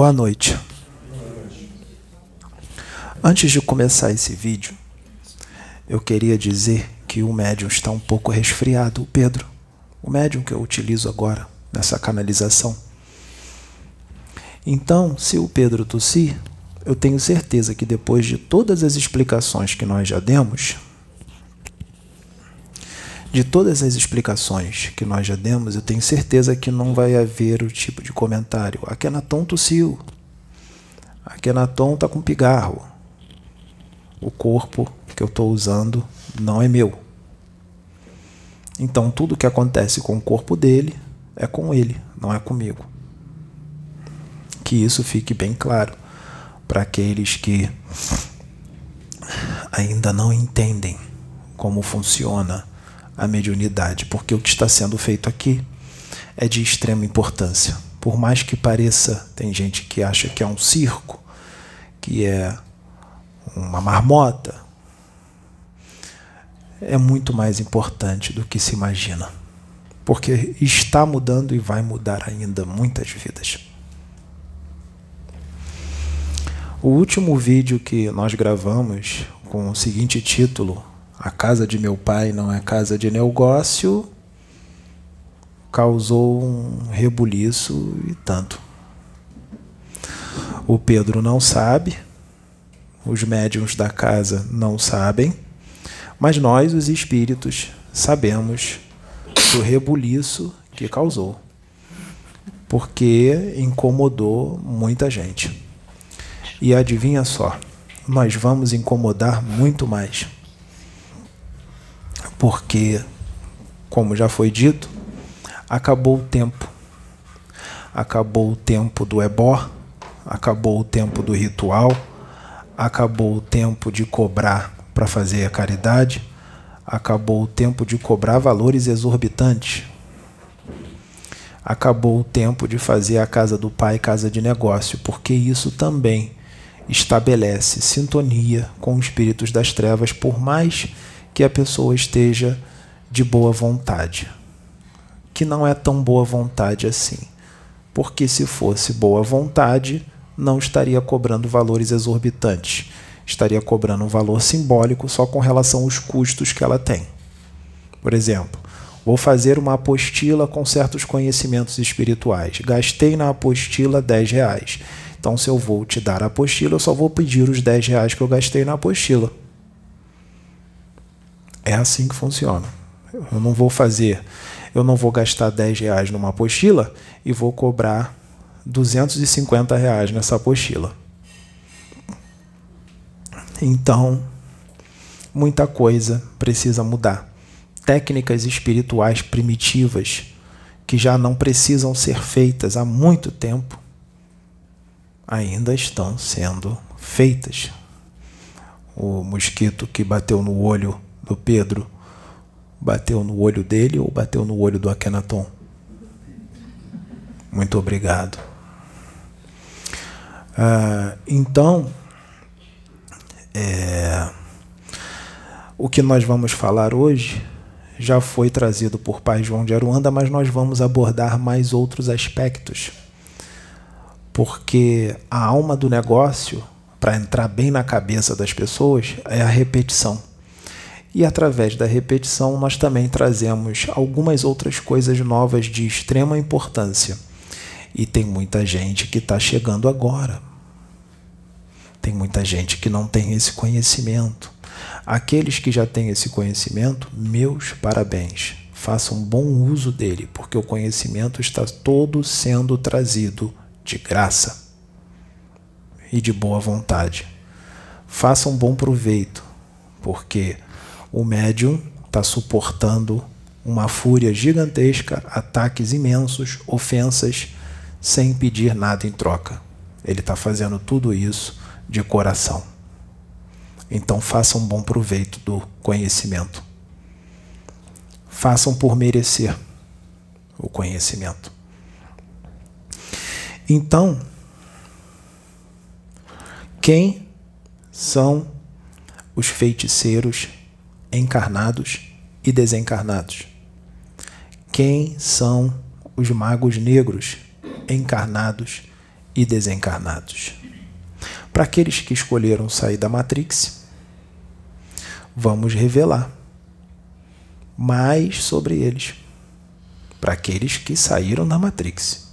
Boa noite. Antes de começar esse vídeo, eu queria dizer que o médium está um pouco resfriado, o Pedro, o médium que eu utilizo agora nessa canalização. Então, se o Pedro tossir, eu tenho certeza que depois de todas as explicações que nós já demos, de todas as explicações que nós já demos, eu tenho certeza que não vai haver o tipo de comentário. A Kenaton tossiu. A Kenaton está com pigarro. O corpo que eu estou usando não é meu. Então tudo que acontece com o corpo dele é com ele, não é comigo. Que isso fique bem claro para aqueles que ainda não entendem como funciona a mediunidade, porque o que está sendo feito aqui é de extrema importância. Por mais que pareça, tem gente que acha que é um circo, que é uma marmota, é muito mais importante do que se imagina. Porque está mudando e vai mudar ainda muitas vidas. O último vídeo que nós gravamos com o seguinte título, a casa de meu pai não é casa de negócio, causou um rebuliço e tanto. O Pedro não sabe, os médiums da casa não sabem, mas nós, os espíritos, sabemos do rebuliço que causou, porque incomodou muita gente. E adivinha só, nós vamos incomodar muito mais porque, como já foi dito, acabou o tempo. Acabou o tempo do ebó, acabou o tempo do ritual, acabou o tempo de cobrar para fazer a caridade, acabou o tempo de cobrar valores exorbitantes. Acabou o tempo de fazer a casa do pai casa de negócio, porque isso também estabelece sintonia com os espíritos das trevas, por mais que a pessoa esteja de boa vontade. Que não é tão boa vontade assim. Porque se fosse boa vontade, não estaria cobrando valores exorbitantes. Estaria cobrando um valor simbólico só com relação aos custos que ela tem. Por exemplo, vou fazer uma apostila com certos conhecimentos espirituais. Gastei na apostila 10 reais. Então, se eu vou te dar a apostila, eu só vou pedir os 10 reais que eu gastei na apostila. É assim que funciona. Eu não vou fazer, eu não vou gastar 10 reais numa apostila e vou cobrar 250 reais nessa apostila. Então, muita coisa precisa mudar. Técnicas espirituais primitivas que já não precisam ser feitas há muito tempo ainda estão sendo feitas. O mosquito que bateu no olho do Pedro bateu no olho dele ou bateu no olho do Akenaton? Muito obrigado. Ah, então, é, o que nós vamos falar hoje já foi trazido por Pai João de Aruanda, mas nós vamos abordar mais outros aspectos. Porque a alma do negócio, para entrar bem na cabeça das pessoas, é a repetição. E através da repetição, nós também trazemos algumas outras coisas novas de extrema importância. E tem muita gente que está chegando agora. Tem muita gente que não tem esse conhecimento. Aqueles que já têm esse conhecimento, meus parabéns. Façam bom uso dele, porque o conhecimento está todo sendo trazido de graça e de boa vontade. Façam bom proveito, porque o médium está suportando uma fúria gigantesca, ataques imensos, ofensas, sem pedir nada em troca. Ele está fazendo tudo isso de coração. Então façam bom proveito do conhecimento. Façam por merecer o conhecimento. Então, quem são os feiticeiros encarnados e desencarnados. Quem são os magos negros encarnados e desencarnados. Para aqueles que escolheram sair da Matrix, vamos revelar mais sobre eles. Para aqueles que saíram da Matrix.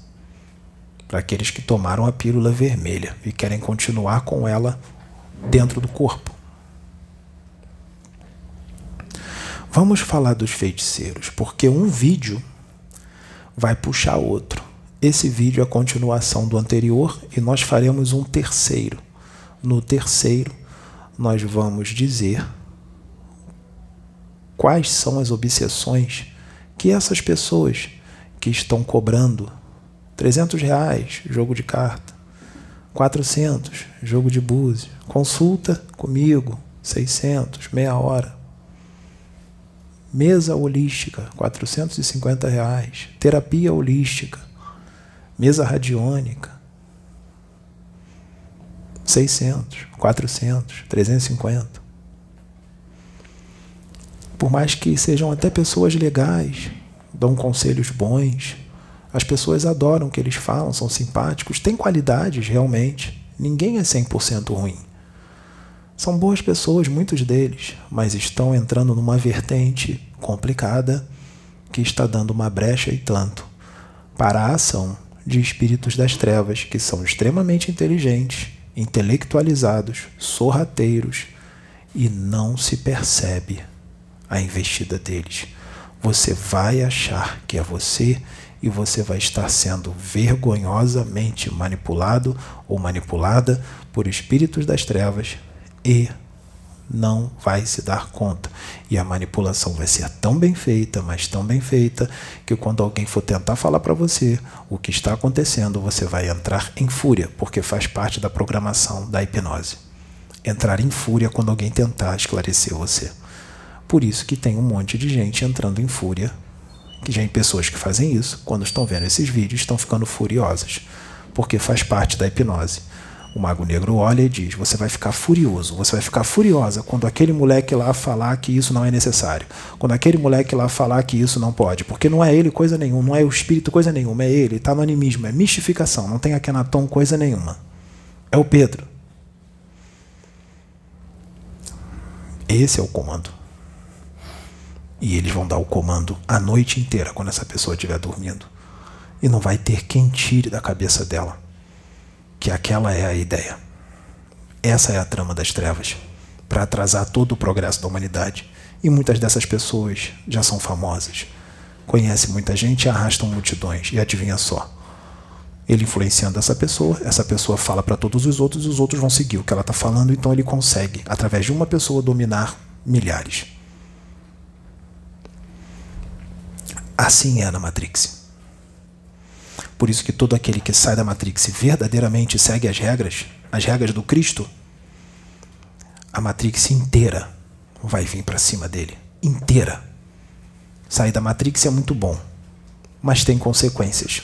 Para aqueles que tomaram a pílula vermelha e querem continuar com ela dentro do corpo. Vamos falar dos feiticeiros, porque um vídeo vai puxar outro. Esse vídeo é a continuação do anterior e nós faremos um terceiro. No terceiro, nós vamos dizer quais são as obsessões que essas pessoas que estão cobrando 300 reais jogo de carta, 400 jogo de búzio, consulta comigo 600 meia hora, mesa holística 450 reais, terapia holística, mesa radiônica 600, 400, 350 por mais que sejam até pessoas legais, dão conselhos bons, as pessoas adoram o que eles falam, são simpáticos, têm qualidades realmente. Ninguém é 100% ruim. São boas pessoas, muitos deles, mas estão entrando numa vertente complicada que está dando uma brecha e tanto para a ação de espíritos das trevas que são extremamente inteligentes, intelectualizados, sorrateiros e não se percebe a investida deles. Você vai achar que é você e você vai estar sendo vergonhosamente manipulado ou manipulada por espíritos das trevas e não vai se dar conta. E a manipulação vai ser tão bem feita, mas tão bem feita, que quando alguém for tentar falar para você o que está acontecendo, você vai entrar em fúria, porque faz parte da programação da hipnose. Entrar em fúria quando alguém tentar esclarecer você. Por isso que tem um monte de gente entrando em fúria, que já tem pessoas que fazem isso, quando estão vendo esses vídeos, estão ficando furiosas, porque faz parte da hipnose. O mago negro olha e diz: Você vai ficar furioso, você vai ficar furiosa quando aquele moleque lá falar que isso não é necessário, quando aquele moleque lá falar que isso não pode, porque não é ele coisa nenhuma, não é o espírito coisa nenhuma, é ele, está no animismo, é mistificação, não tem Akenaton coisa nenhuma. É o Pedro. Esse é o comando. E eles vão dar o comando a noite inteira quando essa pessoa estiver dormindo. E não vai ter quem tire da cabeça dela que aquela é a ideia. Essa é a trama das trevas para atrasar todo o progresso da humanidade. E muitas dessas pessoas já são famosas. Conhece muita gente e arrastam multidões. E adivinha só? Ele influenciando essa pessoa, essa pessoa fala para todos os outros e os outros vão seguir o que ela está falando, então ele consegue, através de uma pessoa, dominar milhares. Assim é na Matrix. Por isso que todo aquele que sai da Matrix e verdadeiramente segue as regras, as regras do Cristo, a Matrix inteira vai vir para cima dele, inteira. Sair da Matrix é muito bom, mas tem consequências.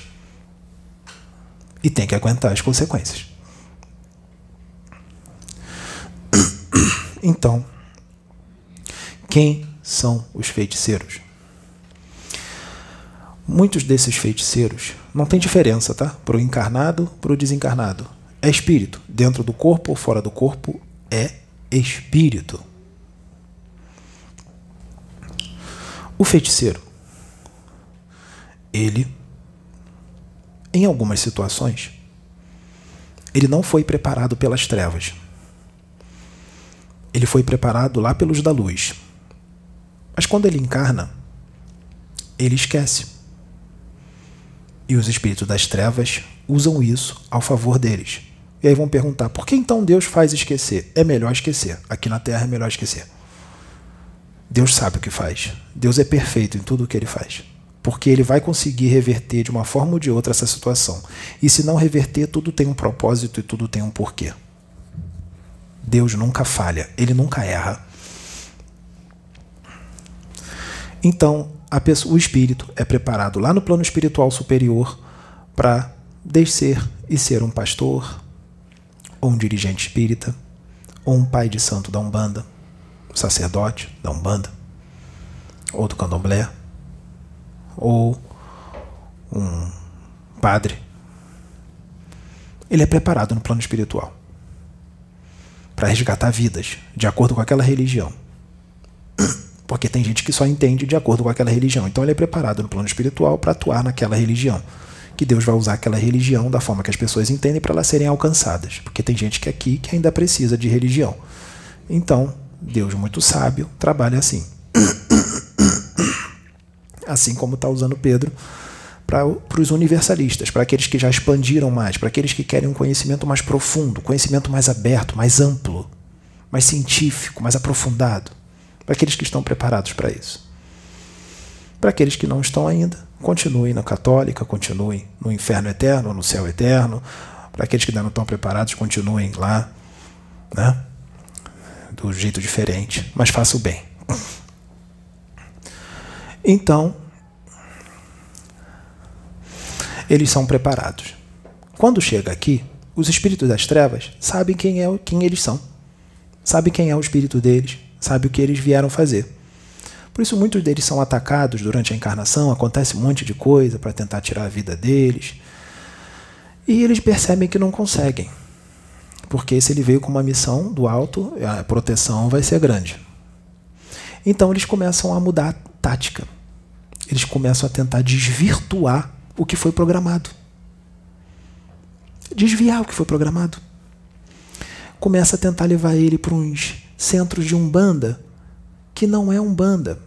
E tem que aguentar as consequências. Então, quem são os feiticeiros? Muitos desses feiticeiros não tem diferença, tá? Para o encarnado, para o desencarnado. É espírito. Dentro do corpo ou fora do corpo é espírito. O feiticeiro, ele, em algumas situações, ele não foi preparado pelas trevas. Ele foi preparado lá pelos da luz. Mas quando ele encarna, ele esquece. E os espíritos das trevas usam isso ao favor deles. E aí vão perguntar: por que então Deus faz esquecer? É melhor esquecer. Aqui na Terra é melhor esquecer. Deus sabe o que faz. Deus é perfeito em tudo o que ele faz. Porque ele vai conseguir reverter de uma forma ou de outra essa situação. E se não reverter, tudo tem um propósito e tudo tem um porquê. Deus nunca falha, ele nunca erra. Então, pessoa, o espírito é preparado lá no plano espiritual superior para descer e ser um pastor, ou um dirigente espírita, ou um pai de santo da Umbanda, sacerdote da Umbanda, ou do candomblé, ou um padre. ele é preparado no plano espiritual para resgatar vidas de acordo com aquela religião. Porque tem gente que só entende de acordo com aquela religião. Então ele é preparado no plano espiritual para atuar naquela religião. Que Deus vai usar aquela religião da forma que as pessoas entendem para elas serem alcançadas. Porque tem gente que aqui que ainda precisa de religião. Então, Deus muito sábio trabalha assim. Assim como está usando Pedro para os universalistas, para aqueles que já expandiram mais, para aqueles que querem um conhecimento mais profundo, conhecimento mais aberto, mais amplo, mais científico, mais aprofundado, para aqueles que estão preparados para isso. Para aqueles que não estão ainda, continuem na católica, continuem no inferno eterno, no céu eterno. Para aqueles que ainda não estão preparados, continuem lá, né? do jeito diferente, mas faça o bem. Então, eles são preparados. Quando chega aqui, os espíritos das trevas sabem quem é quem eles são. Sabem quem é o espírito deles, sabem o que eles vieram fazer. Por isso muitos deles são atacados durante a encarnação, acontece um monte de coisa para tentar tirar a vida deles. E eles percebem que não conseguem. Porque se ele veio com uma missão do alto, a proteção vai ser grande. Então eles começam a mudar a tática. Eles começam a tentar desvirtuar o que foi programado. Desviar o que foi programado. Começa a tentar levar ele para uns centros de umbanda que não é umbanda.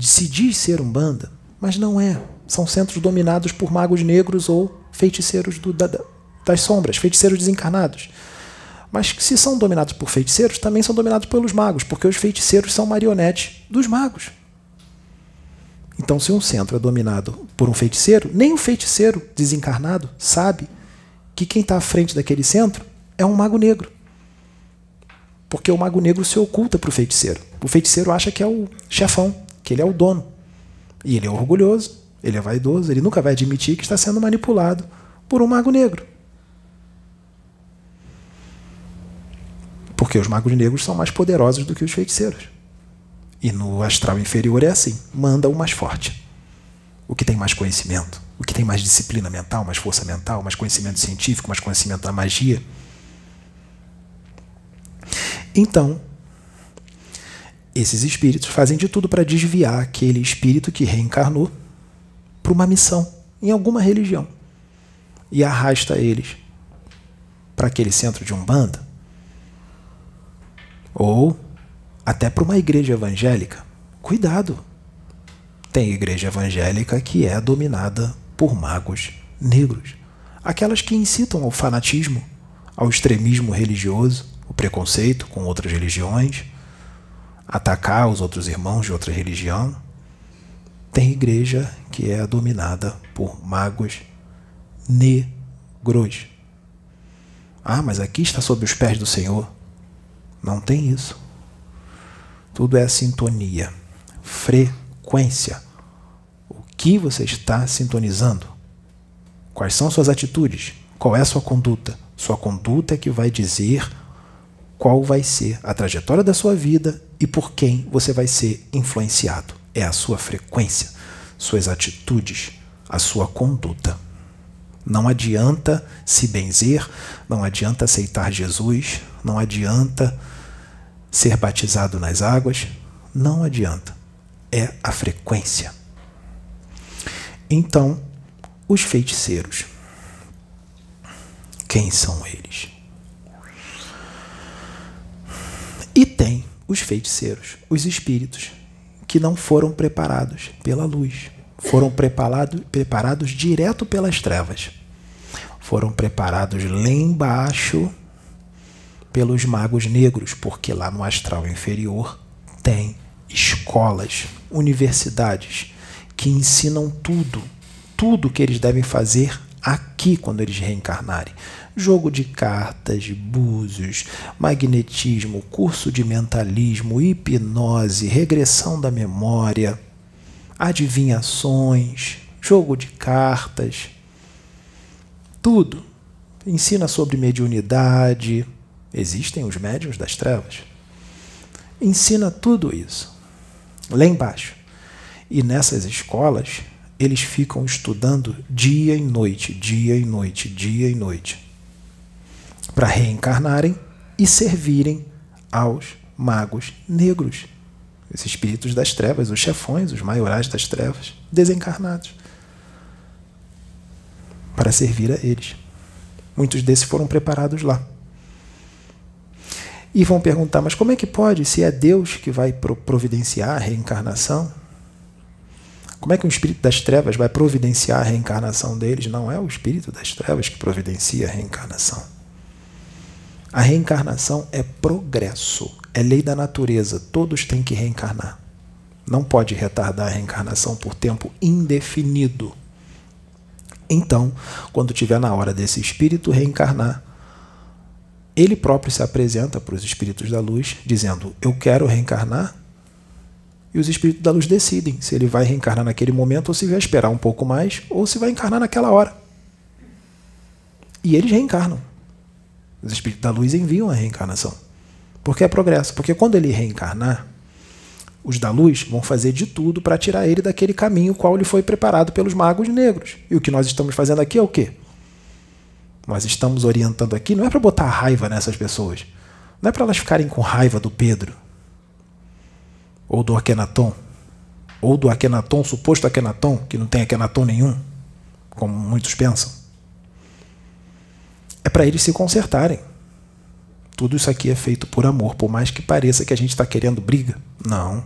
Se diz ser umbanda, mas não é. São centros dominados por magos negros ou feiticeiros do, da, das sombras, feiticeiros desencarnados. Mas se são dominados por feiticeiros, também são dominados pelos magos, porque os feiticeiros são marionetes dos magos. Então, se um centro é dominado por um feiticeiro, nem o feiticeiro desencarnado sabe que quem está à frente daquele centro é um mago negro. Porque o mago negro se oculta para o feiticeiro. O feiticeiro acha que é o chefão, que ele é o dono. E ele é orgulhoso, ele é vaidoso, ele nunca vai admitir que está sendo manipulado por um mago negro. Porque os magos negros são mais poderosos do que os feiticeiros. E no astral inferior é assim: manda o mais forte. O que tem mais conhecimento, o que tem mais disciplina mental, mais força mental, mais conhecimento científico, mais conhecimento da magia. Então, esses espíritos fazem de tudo para desviar aquele espírito que reencarnou para uma missão em alguma religião e arrasta eles para aquele centro de umbanda ou até para uma igreja evangélica. Cuidado! Tem igreja evangélica que é dominada por magos negros. Aquelas que incitam ao fanatismo, ao extremismo religioso, o preconceito com outras religiões, atacar os outros irmãos de outra religião. Tem igreja que é dominada por magos negros. Ah, mas aqui está sob os pés do Senhor. Não tem isso. Tudo é sintonia, frequência. O que você está sintonizando? Quais são suas atitudes? Qual é a sua conduta? Sua conduta é que vai dizer qual vai ser a trajetória da sua vida e por quem você vai ser influenciado. É a sua frequência, suas atitudes, a sua conduta. Não adianta se benzer, não adianta aceitar Jesus, não adianta ser batizado nas águas, não adianta. É a frequência. Então, os feiticeiros. Quem são eles? E tem os feiticeiros, os espíritos, que não foram preparados pela luz, foram preparado, preparados direto pelas trevas. Foram preparados lá embaixo pelos magos negros, porque lá no astral inferior tem escolas, universidades que ensinam tudo, tudo que eles devem fazer aqui quando eles reencarnarem. Jogo de cartas, búzios, magnetismo, curso de mentalismo, hipnose, regressão da memória, adivinhações, jogo de cartas, tudo. Ensina sobre mediunidade, Existem os médiuns das trevas. Ensina tudo isso lá embaixo. E nessas escolas, eles ficam estudando dia e noite, dia e noite, dia e noite. Para reencarnarem e servirem aos magos negros, esses espíritos das trevas, os chefões, os maiorais das trevas, desencarnados, para servir a eles. Muitos desses foram preparados lá. E vão perguntar: mas como é que pode, se é Deus que vai providenciar a reencarnação? Como é que o espírito das trevas vai providenciar a reencarnação deles? Não é o espírito das trevas que providencia a reencarnação. A reencarnação é progresso, é lei da natureza. Todos têm que reencarnar. Não pode retardar a reencarnação por tempo indefinido. Então, quando tiver na hora desse espírito reencarnar, ele próprio se apresenta para os espíritos da luz, dizendo: Eu quero reencarnar e os espíritos da luz decidem se ele vai reencarnar naquele momento ou se vai esperar um pouco mais ou se vai encarnar naquela hora. E eles reencarnam. Os espíritos da luz enviam a reencarnação. Porque é progresso. Porque quando ele reencarnar, os da luz vão fazer de tudo para tirar ele daquele caminho qual ele foi preparado pelos magos negros. E o que nós estamos fazendo aqui é o quê? Nós estamos orientando aqui, não é para botar raiva nessas pessoas. Não é para elas ficarem com raiva do Pedro, ou do Akenaton, ou do Akenaton, suposto Akenaton, que não tem Akenaton nenhum, como muitos pensam. É para eles se consertarem. Tudo isso aqui é feito por amor, por mais que pareça que a gente está querendo briga. Não.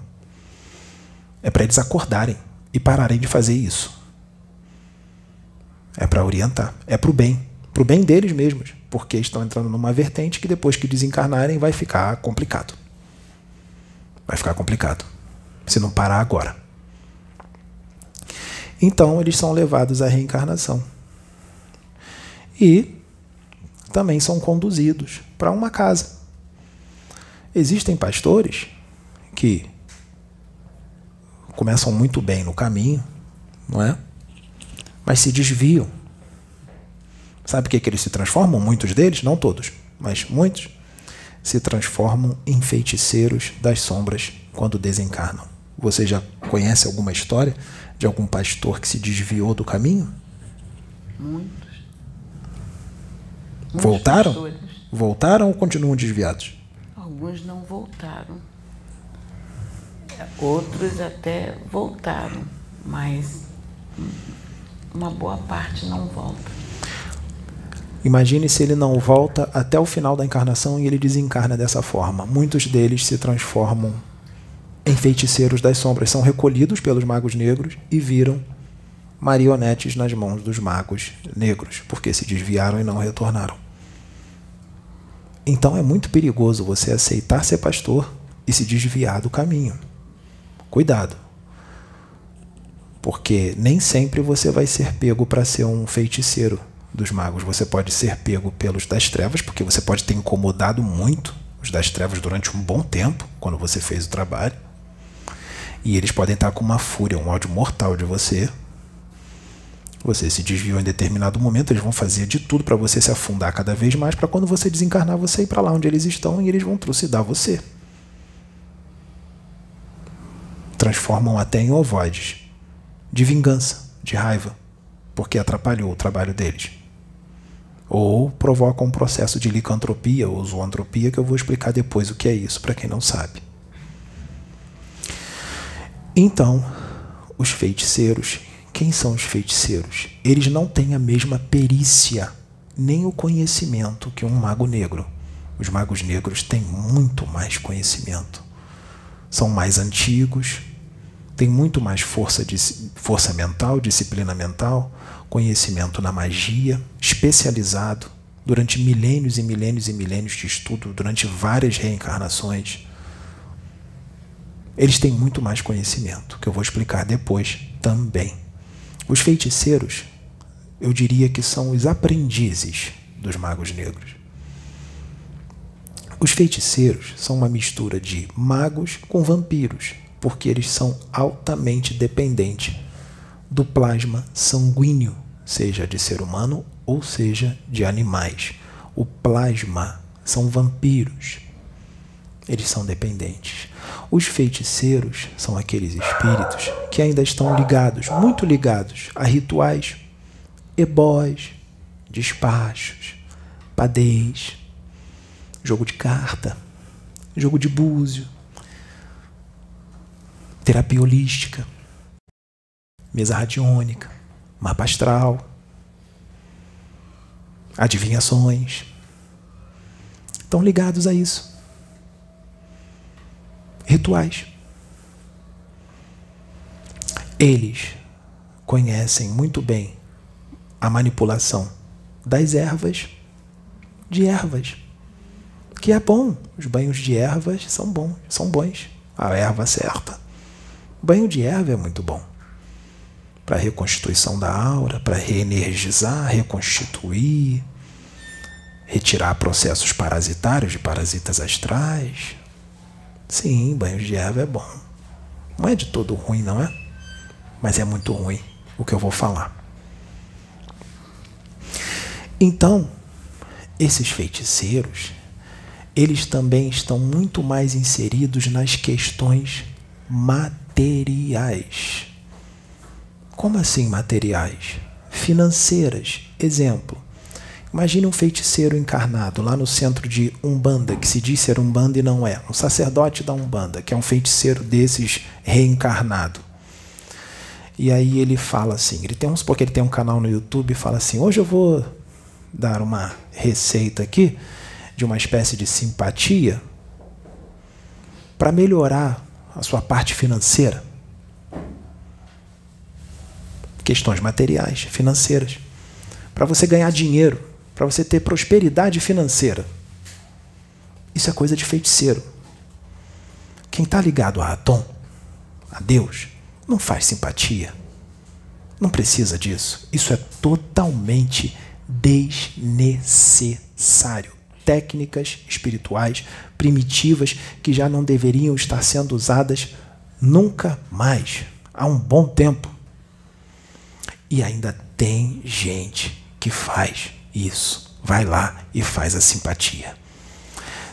É para eles acordarem e pararem de fazer isso. É para orientar, é para o bem, para o bem deles mesmos, porque estão entrando numa vertente que depois que desencarnarem vai ficar complicado. Vai ficar complicado. Se não parar agora. Então eles são levados à reencarnação. E também são conduzidos para uma casa. Existem pastores que começam muito bem no caminho, não é? Mas se desviam. Sabe o que, que eles se transformam? Muitos deles, não todos, mas muitos se transformam em feiticeiros das sombras quando desencarnam. Você já conhece alguma história de algum pastor que se desviou do caminho? Muitos. Voltaram? Pastores. Voltaram ou continuam desviados? Alguns não voltaram. Outros até voltaram, mas uma boa parte não volta. Imagine se ele não volta até o final da encarnação e ele desencarna dessa forma. Muitos deles se transformam em feiticeiros das sombras, são recolhidos pelos magos negros e viram marionetes nas mãos dos magos negros, porque se desviaram e não retornaram. Então é muito perigoso você aceitar ser pastor e se desviar do caminho. Cuidado. Porque nem sempre você vai ser pego para ser um feiticeiro dos magos. Você pode ser pego pelos das trevas, porque você pode ter incomodado muito os das trevas durante um bom tempo, quando você fez o trabalho. E eles podem estar com uma fúria, um ódio mortal de você. Você se desviou em determinado momento, eles vão fazer de tudo para você se afundar cada vez mais, para quando você desencarnar, você ir para lá onde eles estão e eles vão trucidar você. Transformam até em ovoides de vingança, de raiva, porque atrapalhou o trabalho deles ou provoca um processo de licantropia ou zoantropia, que eu vou explicar depois o que é isso para quem não sabe. Então, os feiticeiros, quem são os feiticeiros? Eles não têm a mesma perícia, nem o conhecimento que um mago negro. Os magos negros têm muito mais conhecimento. São mais antigos, têm muito mais força, força mental, disciplina mental, conhecimento na magia, especializado durante milênios e milênios e milênios de estudo, durante várias reencarnações. Eles têm muito mais conhecimento, que eu vou explicar depois também. Os feiticeiros, eu diria que são os aprendizes dos magos negros. Os feiticeiros são uma mistura de magos com vampiros, porque eles são altamente dependentes do plasma sanguíneo, seja de ser humano ou seja de animais. O plasma são vampiros. Eles são dependentes. Os feiticeiros são aqueles espíritos que ainda estão ligados, muito ligados a rituais, ebós, despachos, padez, jogo de carta, jogo de búzio, terapia holística, mesa radiônica, mapa astral, adivinhações. Estão ligados a isso. Rituais. Eles conhecem muito bem a manipulação das ervas de ervas. Que é bom. Os banhos de ervas são bons, são bons. A erva certa. Banho de erva é muito bom. Para reconstituição da aura, para reenergizar, reconstituir, retirar processos parasitários de parasitas astrais. Sim, banho de erva é bom. Não é de todo ruim, não é? Mas é muito ruim o que eu vou falar. Então, esses feiticeiros, eles também estão muito mais inseridos nas questões materiais. Como assim materiais? Financeiras. Exemplo. Imagine um feiticeiro encarnado lá no centro de Umbanda, que se diz ser Umbanda e não é. Um sacerdote da Umbanda, que é um feiticeiro desses reencarnado. E aí ele fala assim, ele tem uns porque ele tem um canal no YouTube e fala assim: "Hoje eu vou dar uma receita aqui de uma espécie de simpatia para melhorar a sua parte financeira. Questões materiais, financeiras. Para você ganhar dinheiro, para você ter prosperidade financeira. Isso é coisa de feiticeiro. Quem está ligado a Atom, a Deus, não faz simpatia. Não precisa disso. Isso é totalmente desnecessário. Técnicas espirituais primitivas que já não deveriam estar sendo usadas nunca mais, há um bom tempo. E ainda tem gente que faz isso. Vai lá e faz a simpatia.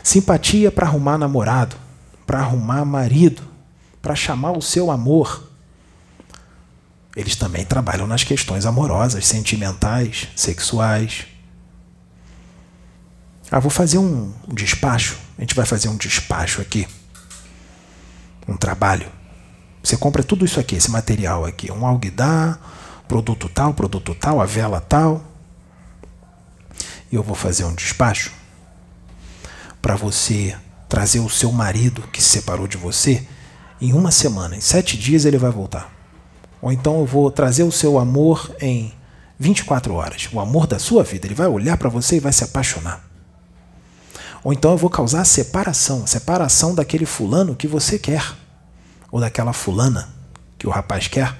Simpatia para arrumar namorado, para arrumar marido, para chamar o seu amor eles também trabalham nas questões amorosas, sentimentais, sexuais. Ah, vou fazer um despacho. A gente vai fazer um despacho aqui. Um trabalho. Você compra tudo isso aqui, esse material aqui. Um alguidar, produto tal, produto tal, a vela tal. Eu vou fazer um despacho para você trazer o seu marido que se separou de você em uma semana. Em sete dias ele vai voltar. Ou então eu vou trazer o seu amor em 24 horas, o amor da sua vida. Ele vai olhar para você e vai se apaixonar. Ou então eu vou causar a separação, a separação daquele fulano que você quer, ou daquela fulana que o rapaz quer.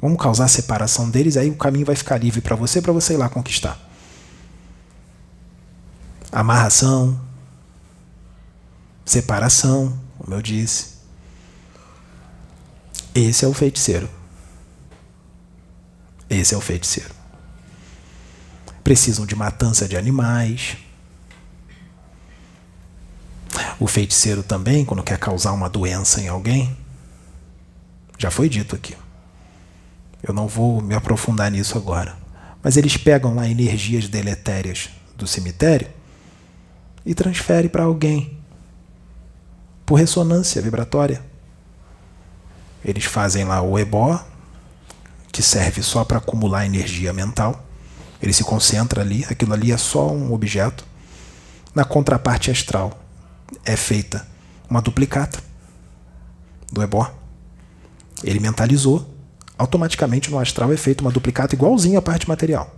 Vamos causar a separação deles, aí o caminho vai ficar livre para você, para você ir lá conquistar. Amarração, separação, como eu disse. Esse é o feiticeiro. Esse é o feiticeiro. Precisam de matança de animais. O feiticeiro também, quando quer causar uma doença em alguém, já foi dito aqui. Eu não vou me aprofundar nisso agora. Mas eles pegam lá energias deletérias do cemitério e transferem para alguém por ressonância vibratória. Eles fazem lá o ebó, que serve só para acumular energia mental. Ele se concentra ali, aquilo ali é só um objeto. Na contraparte astral é feita uma duplicata do ebó. Ele mentalizou, automaticamente no astral é feita uma duplicata igualzinha à parte material.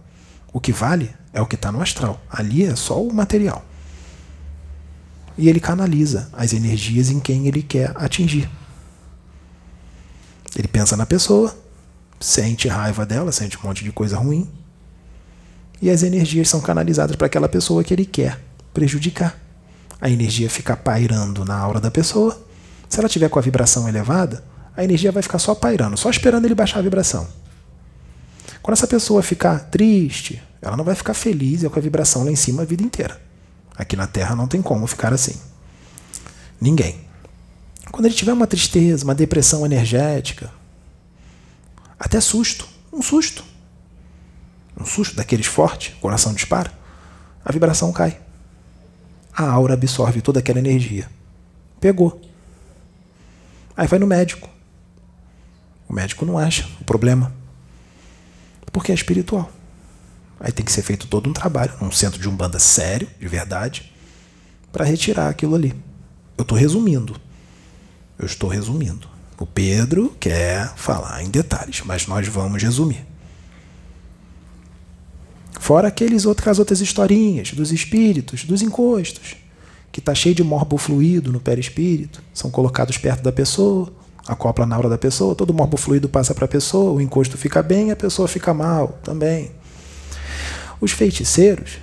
O que vale é o que está no astral. Ali é só o material. E ele canaliza as energias em quem ele quer atingir. Ele pensa na pessoa, sente raiva dela, sente um monte de coisa ruim. E as energias são canalizadas para aquela pessoa que ele quer prejudicar. A energia fica pairando na aura da pessoa. Se ela tiver com a vibração elevada, a energia vai ficar só pairando, só esperando ele baixar a vibração. Quando essa pessoa ficar triste, ela não vai ficar feliz com a vibração lá em cima a vida inteira. Aqui na Terra não tem como ficar assim. Ninguém. Quando ele tiver uma tristeza, uma depressão energética, até susto. Um susto. Um susto daqueles fortes, o coração dispara. a vibração cai. A aura absorve toda aquela energia. Pegou. Aí vai no médico. O médico não acha o problema. Porque é espiritual. Aí tem que ser feito todo um trabalho num centro de umbanda sério, de verdade, para retirar aquilo ali. Eu estou resumindo. Eu estou resumindo. O Pedro quer falar em detalhes, mas nós vamos resumir. Fora aqueles outras outras historinhas dos espíritos, dos encostos, que está cheio de morbo fluido no perispírito, são colocados perto da pessoa, acopla na aura da pessoa, todo morbo fluido passa para a pessoa, o encosto fica bem, a pessoa fica mal também. Os feiticeiros,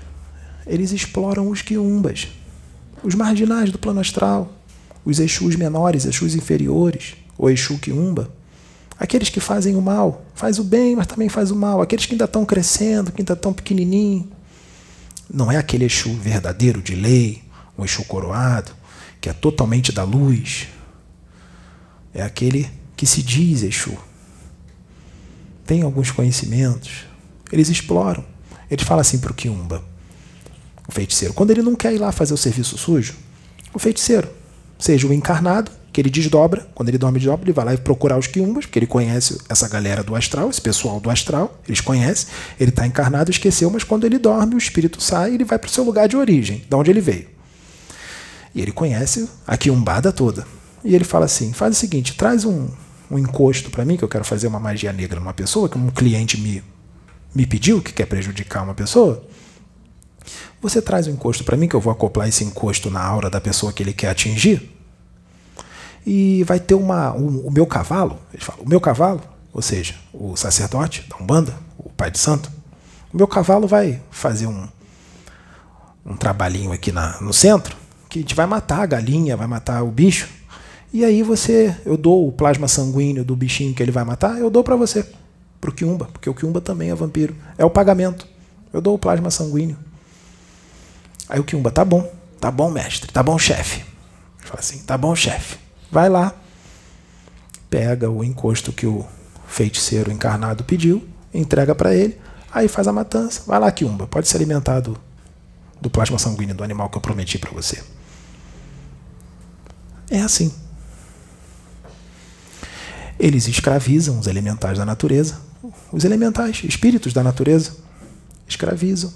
eles exploram os quiumbas, os marginais do plano astral, os exus menores, exus inferiores, o exu quiumba, aqueles que fazem o mal, faz o bem, mas também faz o mal, aqueles que ainda estão crescendo, que ainda estão pequenininho. Não é aquele exu verdadeiro de lei, um exu coroado, que é totalmente da luz. É aquele que se diz exu. Tem alguns conhecimentos, eles exploram. Ele fala assim para o Kiumba, o feiticeiro, quando ele não quer ir lá fazer o serviço sujo, o feiticeiro, seja o encarnado, que ele desdobra, quando ele dorme desdobra, ele vai lá e procurar os quiumbas, porque ele conhece essa galera do astral, esse pessoal do astral, eles conhecem, ele está encarnado, esqueceu, mas quando ele dorme, o espírito sai e ele vai para o seu lugar de origem, de onde ele veio. E ele conhece a quiumbada toda. E ele fala assim: faz o seguinte, traz um, um encosto para mim, que eu quero fazer uma magia negra numa pessoa, que um cliente me me pediu, que quer prejudicar uma pessoa, você traz o um encosto para mim, que eu vou acoplar esse encosto na aura da pessoa que ele quer atingir. E vai ter uma. Um, o meu cavalo, ele fala, o meu cavalo, ou seja, o sacerdote da Umbanda, o pai de santo, o meu cavalo vai fazer um, um trabalhinho aqui na, no centro, que a gente vai matar a galinha, vai matar o bicho. E aí você, eu dou o plasma sanguíneo do bichinho que ele vai matar, eu dou para você para o porque o Kiumba também é vampiro. É o pagamento. Eu dou o plasma sanguíneo. Aí o Kiumba, tá bom, tá bom, mestre, tá bom, chefe. Fala assim, tá bom, chefe. Vai lá, pega o encosto que o feiticeiro encarnado pediu, entrega para ele, aí faz a matança. Vai lá, Kiumba, pode se alimentar do, do plasma sanguíneo do animal que eu prometi para você. É assim. Eles escravizam os elementais da natureza os elementais, espíritos da natureza, escravizam,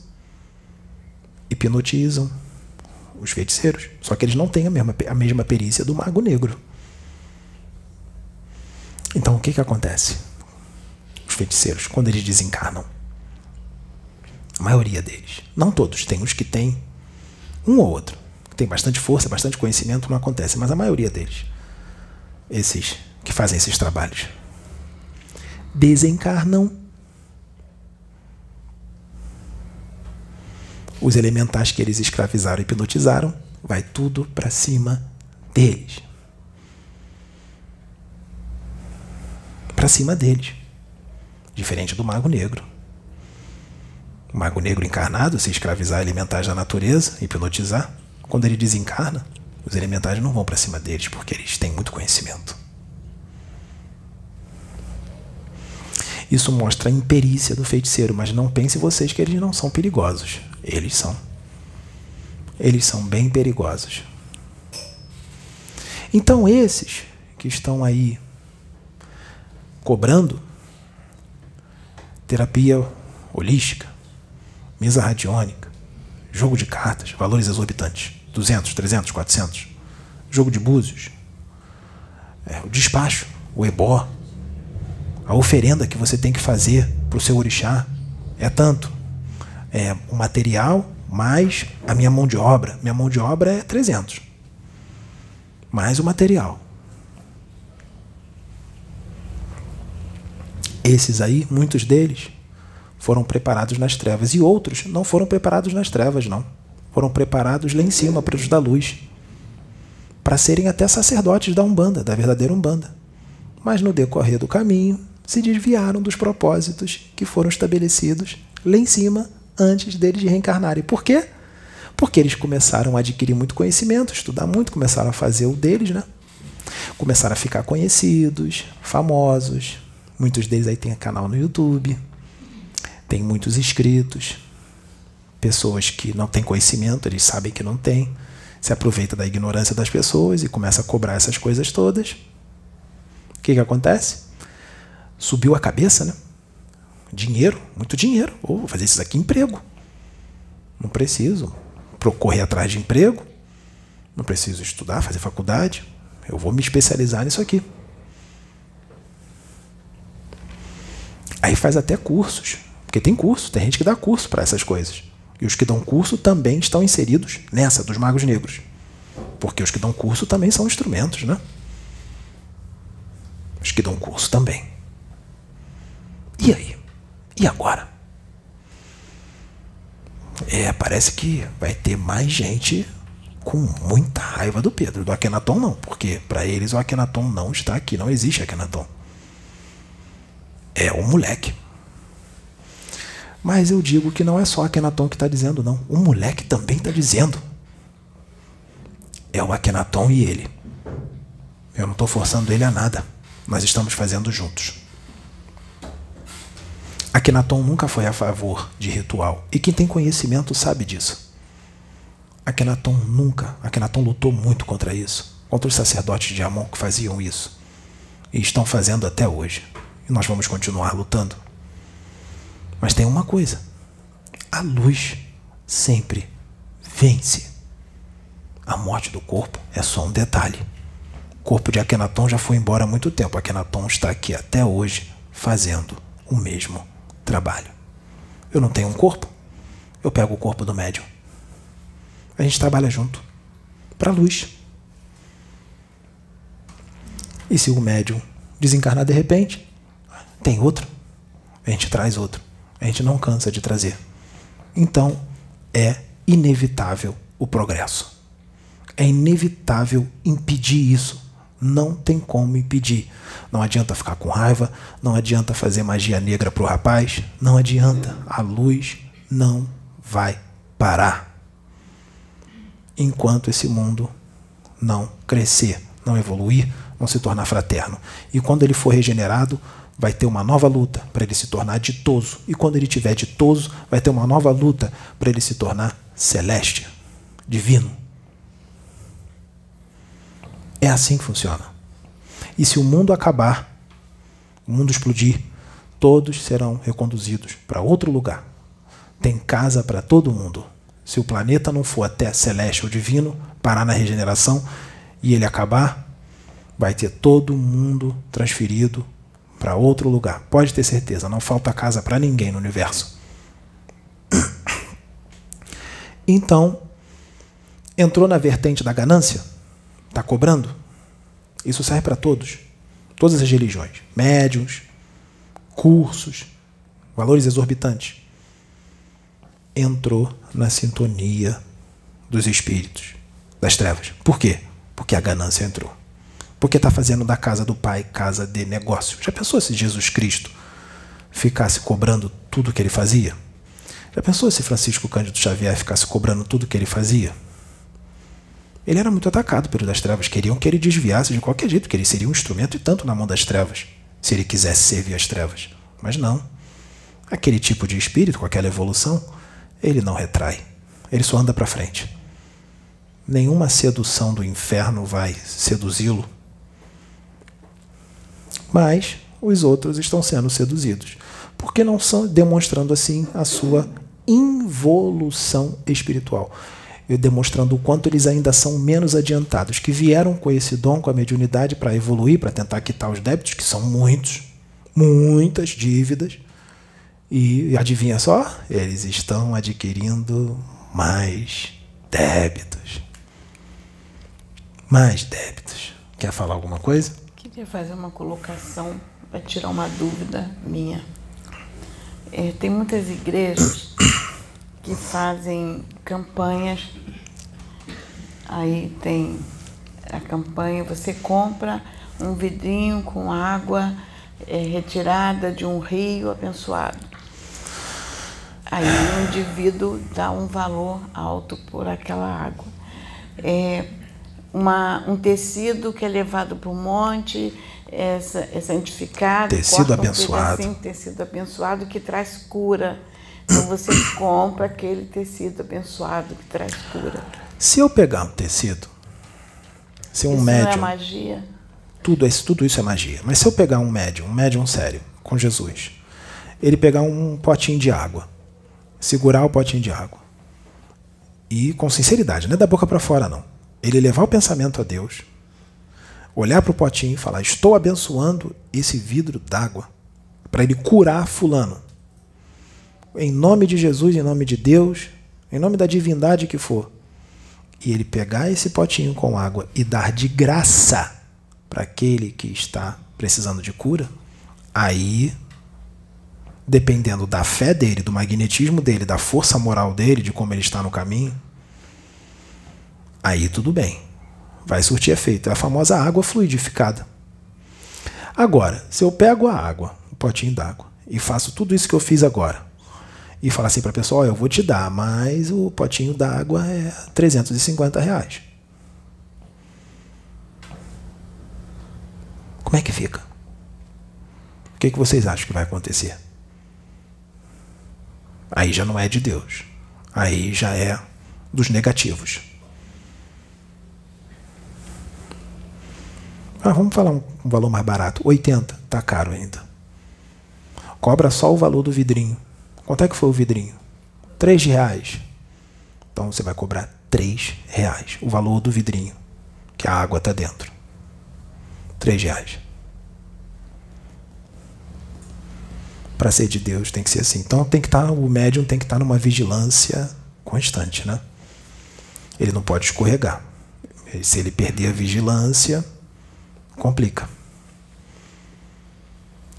hipnotizam os feiticeiros. Só que eles não têm a mesma, a mesma perícia do mago negro. Então o que, que acontece? Os feiticeiros, quando eles desencarnam, a maioria deles, não todos, tem os que têm um ou outro, que tem bastante força, bastante conhecimento, não acontece, mas a maioria deles, esses que fazem esses trabalhos, desencarnam. Os elementais que eles escravizaram e hipnotizaram, vai tudo para cima deles. Para cima deles. Diferente do mago negro. O mago negro encarnado, se escravizar elementais da natureza, hipnotizar, quando ele desencarna, os elementais não vão para cima deles porque eles têm muito conhecimento. Isso mostra a imperícia do feiticeiro, mas não pense vocês que eles não são perigosos. Eles são. Eles são bem perigosos. Então, esses que estão aí cobrando terapia holística, mesa radiônica, jogo de cartas, valores exorbitantes, 200, 300, 400, jogo de búzios, é, o despacho, o ebó, a oferenda que você tem que fazer para o seu orixá é tanto. É o material mais a minha mão de obra. Minha mão de obra é 300. Mais o material. Esses aí, muitos deles, foram preparados nas trevas. E outros não foram preparados nas trevas, não. Foram preparados lá em cima, para os da luz. Para serem até sacerdotes da Umbanda, da verdadeira Umbanda. Mas no decorrer do caminho, se desviaram dos propósitos que foram estabelecidos lá em cima antes deles reencarnarem. Por quê? Porque eles começaram a adquirir muito conhecimento, estudar muito, começaram a fazer o deles, né? Começaram a ficar conhecidos, famosos. Muitos deles aí têm canal no YouTube, tem muitos inscritos. Pessoas que não têm conhecimento, eles sabem que não têm, se aproveita da ignorância das pessoas e começa a cobrar essas coisas todas. O que, que acontece? Subiu a cabeça, né? Dinheiro, muito dinheiro. Vou fazer isso aqui emprego. Não preciso correr atrás de emprego. Não preciso estudar, fazer faculdade. Eu vou me especializar nisso aqui. Aí faz até cursos. Porque tem curso, tem gente que dá curso para essas coisas. E os que dão curso também estão inseridos nessa dos magos negros. Porque os que dão curso também são instrumentos, né? Os que dão curso também. E aí? E agora? É, parece que vai ter mais gente com muita raiva do Pedro. Do Akenaton não, porque para eles o Akenaton não está aqui, não existe Akenaton. É o moleque. Mas eu digo que não é só Akenaton que está dizendo, não. O moleque também está dizendo. É o Akenaton e ele. Eu não estou forçando ele a nada. Nós estamos fazendo juntos. Akenaton nunca foi a favor de ritual. E quem tem conhecimento sabe disso. Akenaton nunca. Akenaton lutou muito contra isso. Contra os sacerdotes de Amon que faziam isso. E estão fazendo até hoje. E nós vamos continuar lutando. Mas tem uma coisa: a luz sempre vence. A morte do corpo é só um detalhe. O corpo de Akenaton já foi embora há muito tempo. Akenaton está aqui até hoje fazendo o mesmo trabalho. Eu não tenho um corpo, eu pego o corpo do médium. A gente trabalha junto para a luz. E se o médium desencarnar de repente, tem outro, a gente traz outro. A gente não cansa de trazer. Então, é inevitável o progresso. É inevitável impedir isso. Não tem como impedir. Não adianta ficar com raiva, não adianta fazer magia negra para o rapaz, não adianta. A luz não vai parar. Enquanto esse mundo não crescer, não evoluir, não se tornar fraterno. E quando ele for regenerado, vai ter uma nova luta para ele se tornar ditoso. E quando ele tiver ditoso, vai ter uma nova luta para ele se tornar celeste, divino. É assim que funciona. E se o mundo acabar, o mundo explodir, todos serão reconduzidos para outro lugar. Tem casa para todo mundo. Se o planeta não for até celeste ou divino, parar na regeneração e ele acabar, vai ter todo mundo transferido para outro lugar. Pode ter certeza, não falta casa para ninguém no universo. Então, entrou na vertente da ganância? Está cobrando? Isso serve para todos. Todas as religiões. Médiuns, cursos, valores exorbitantes. Entrou na sintonia dos espíritos, das trevas. Por quê? Porque a ganância entrou porque está fazendo da casa do pai casa de negócio. Já pensou se Jesus Cristo ficasse cobrando tudo que ele fazia? Já pensou se Francisco Cândido Xavier ficasse cobrando tudo que ele fazia? Ele era muito atacado pelos das trevas, queriam que ele desviasse de qualquer jeito, que ele seria um instrumento e tanto na mão das trevas, se ele quisesse servir as trevas. Mas não. Aquele tipo de espírito, com aquela evolução, ele não retrai. Ele só anda para frente. Nenhuma sedução do inferno vai seduzi-lo mas os outros estão sendo seduzidos. Porque não são demonstrando assim a sua involução espiritual. Demonstrando o quanto eles ainda são menos adiantados, que vieram com esse dom, com a mediunidade para evoluir, para tentar quitar os débitos, que são muitos, muitas dívidas. E adivinha só? Eles estão adquirindo mais débitos. Mais débitos. Quer falar alguma coisa? Queria fazer uma colocação para tirar uma dúvida minha. É, tem muitas igrejas que fazem campanhas. Aí tem a campanha, você compra um vidrinho com água é, retirada de um rio abençoado. Aí o indivíduo dá um valor alto por aquela água. É, uma, um tecido que é levado para o monte, é, é santificado. Tecido abençoado. Um tecido abençoado que traz cura. Então você compra aquele tecido abençoado que traz cura. Se eu pegar um tecido, se um isso médium. não é magia? Tudo, isso, tudo isso é magia. Mas se eu pegar um médium, um médium sério, com Jesus, ele pegar um potinho de água, segurar o potinho de água, e com sinceridade, não é da boca para fora, não. Ele levar o pensamento a Deus, olhar para o potinho e falar: Estou abençoando esse vidro d'água para ele curar Fulano em nome de Jesus, em nome de Deus, em nome da divindade que for, e ele pegar esse potinho com água e dar de graça para aquele que está precisando de cura, aí, dependendo da fé dele, do magnetismo dele, da força moral dele, de como ele está no caminho, aí tudo bem. Vai surtir efeito. É a famosa água fluidificada. Agora, se eu pego a água, um potinho d'água, e faço tudo isso que eu fiz agora, e falar assim para a pessoa: oh, eu vou te dar, mas o potinho d'água é 350 reais. Como é que fica? O que, que vocês acham que vai acontecer? Aí já não é de Deus. Aí já é dos negativos. Ah, vamos falar um, um valor mais barato. 80, tá caro ainda. Cobra só o valor do vidrinho. Quanto é que foi o vidrinho? Três reais. Então você vai cobrar três reais. O valor do vidrinho, que a água está dentro. Três reais. Para ser de Deus tem que ser assim. Então tem que estar, tá, o médium tem que estar tá numa vigilância constante, né? Ele não pode escorregar. Se ele perder a vigilância, complica.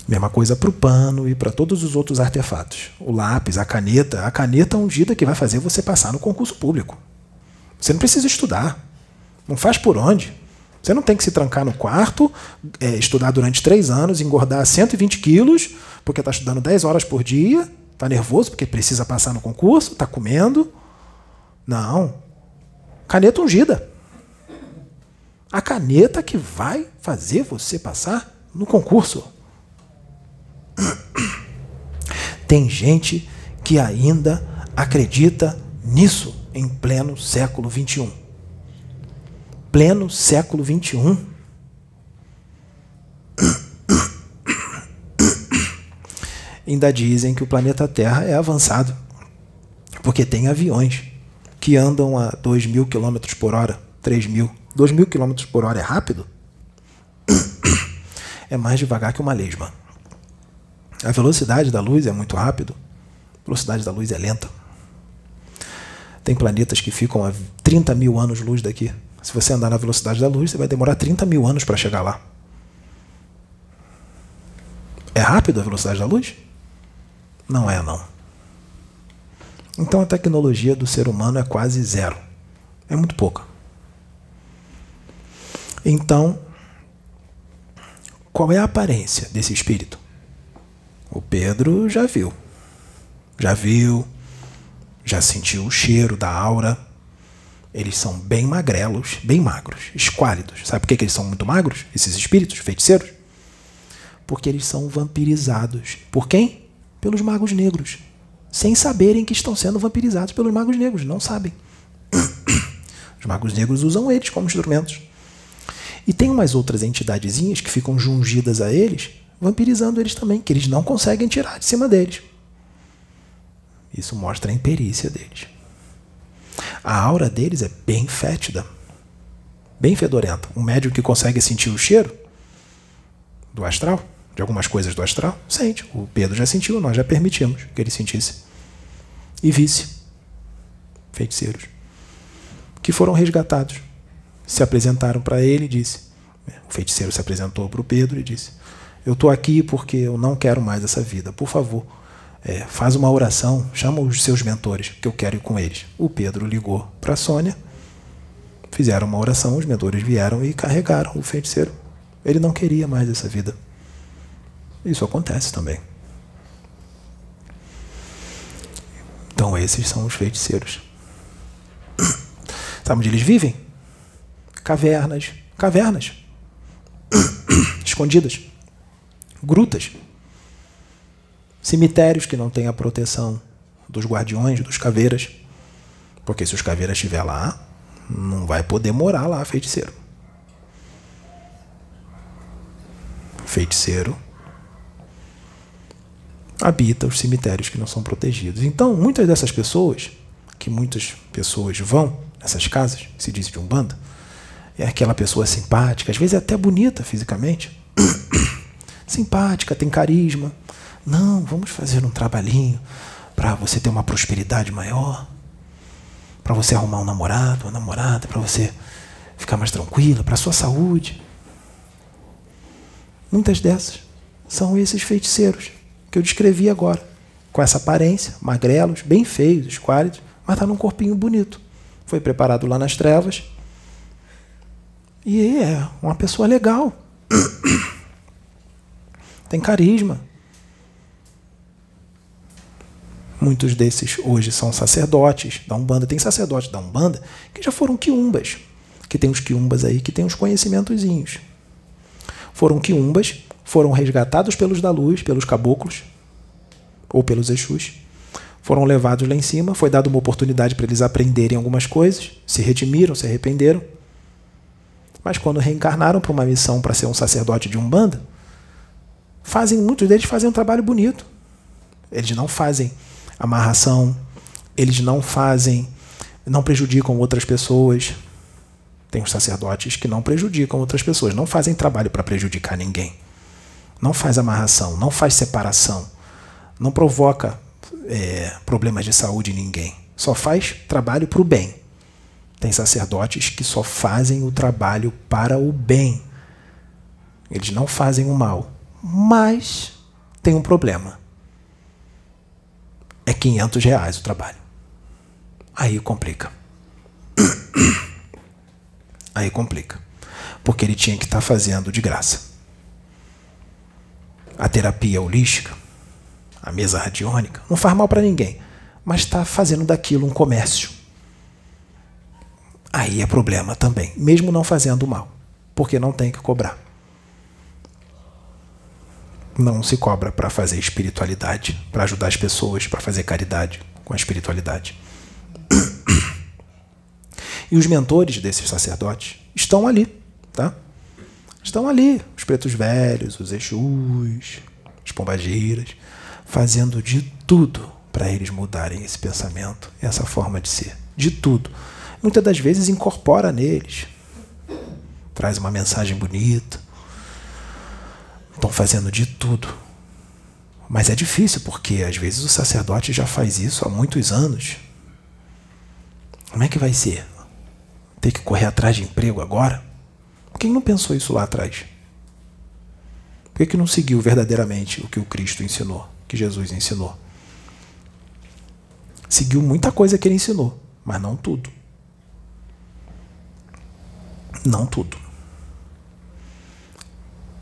Mesma coisa para o pano e para todos os outros artefatos. O lápis, a caneta, a caneta ungida que vai fazer você passar no concurso público. Você não precisa estudar. Não faz por onde. Você não tem que se trancar no quarto, é, estudar durante três anos, engordar 120 quilos, porque está estudando 10 horas por dia, está nervoso porque precisa passar no concurso, está comendo. Não. Caneta ungida. A caneta que vai fazer você passar no concurso. Tem gente que ainda acredita nisso em pleno século XXI. Pleno século XXI. Ainda dizem que o planeta Terra é avançado, porque tem aviões que andam a 2 mil quilômetros por hora, 3 mil. 2 mil quilômetros por hora é rápido? É mais devagar que uma lesma. A velocidade da luz é muito rápido, a velocidade da luz é lenta. Tem planetas que ficam a 30 mil anos-luz daqui. Se você andar na velocidade da luz, você vai demorar 30 mil anos para chegar lá. É rápido a velocidade da luz? Não é, não. Então a tecnologia do ser humano é quase zero. É muito pouca. Então, qual é a aparência desse espírito? O Pedro já viu. Já viu, já sentiu o cheiro da aura. Eles são bem magrelos, bem magros, esquálidos. Sabe por que eles são muito magros, esses espíritos, feiticeiros? Porque eles são vampirizados. Por quem? Pelos magos negros. Sem saberem que estão sendo vampirizados pelos magos negros. Não sabem. Os magos negros usam eles como instrumentos. E tem umas outras entidadezinhas que ficam jungidas a eles vampirizando eles também, que eles não conseguem tirar de cima deles. Isso mostra a imperícia deles. A aura deles é bem fétida, bem fedorenta. Um médium que consegue sentir o cheiro do astral, de algumas coisas do astral, sente. O Pedro já sentiu, nós já permitimos que ele sentisse. E vice, feiticeiros, que foram resgatados, se apresentaram para ele e disse. O feiticeiro se apresentou para o Pedro e disse: eu estou aqui porque eu não quero mais essa vida. Por favor, é, faz uma oração, chama os seus mentores, que eu quero ir com eles. O Pedro ligou para a Sônia, fizeram uma oração, os mentores vieram e carregaram o feiticeiro. Ele não queria mais essa vida. Isso acontece também. Então, esses são os feiticeiros. Sabe onde eles vivem? Cavernas. Cavernas. Escondidas grutas, cemitérios que não têm a proteção dos guardiões, dos caveiras. Porque se os caveiras estiver lá, não vai poder morar lá, feiticeiro. Feiticeiro habita os cemitérios que não são protegidos. Então, muitas dessas pessoas, que muitas pessoas vão nessas casas, se diz de Umbanda, é aquela pessoa simpática, às vezes até bonita fisicamente, simpática, tem carisma. Não, vamos fazer um trabalhinho para você ter uma prosperidade maior, para você arrumar um namorado, uma namorada, para você ficar mais tranquila, para sua saúde. Muitas dessas são esses feiticeiros que eu descrevi agora, com essa aparência, magrelos, bem feios, esquálidos, mas está num corpinho bonito. Foi preparado lá nas trevas. E é uma pessoa legal. Tem carisma. Muitos desses hoje são sacerdotes da Umbanda. Tem sacerdotes da Umbanda que já foram quiumbas. Que tem os quiumbas aí que tem os conhecimentozinhos. Foram quiumbas foram resgatados pelos da luz, pelos caboclos, ou pelos Exus, foram levados lá em cima, foi dada uma oportunidade para eles aprenderem algumas coisas, se redimiram, se arrependeram. Mas quando reencarnaram para uma missão para ser um sacerdote de Umbanda, fazem muitos deles fazem um trabalho bonito. Eles não fazem amarração, eles não fazem, não prejudicam outras pessoas. Tem os sacerdotes que não prejudicam outras pessoas, não fazem trabalho para prejudicar ninguém não faz amarração, não faz separação, não provoca é, problemas de saúde em ninguém. Só faz trabalho para o bem. Tem sacerdotes que só fazem o trabalho para o bem. Eles não fazem o mal. Mas tem um problema. É 500 reais o trabalho. Aí complica. Aí complica. Porque ele tinha que estar tá fazendo de graça a terapia holística, a mesa radiônica, não faz mal para ninguém, mas está fazendo daquilo um comércio. Aí é problema também, mesmo não fazendo mal, porque não tem que cobrar. Não se cobra para fazer espiritualidade, para ajudar as pessoas, para fazer caridade com a espiritualidade. E os mentores desses sacerdotes estão ali, tá? estão ali, os pretos velhos, os exus, as pombageiras, fazendo de tudo para eles mudarem esse pensamento, essa forma de ser. De tudo. Muitas das vezes incorpora neles, traz uma mensagem bonita. Estão fazendo de tudo. Mas é difícil, porque às vezes o sacerdote já faz isso há muitos anos. Como é que vai ser? Ter que correr atrás de emprego agora? Quem não pensou isso lá atrás? Por que, que não seguiu verdadeiramente o que o Cristo ensinou, que Jesus ensinou? Seguiu muita coisa que ele ensinou, mas não tudo. Não tudo.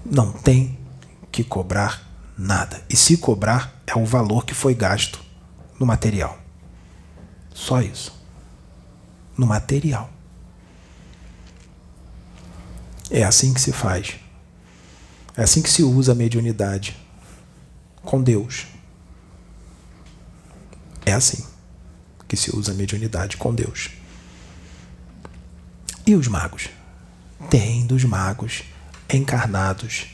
Não tem que cobrar nada. E se cobrar, é o valor que foi gasto no material. Só isso. No material. É assim que se faz. É assim que se usa a mediunidade com Deus. É assim que se usa a mediunidade com Deus. E os magos? Tem dos magos encarnados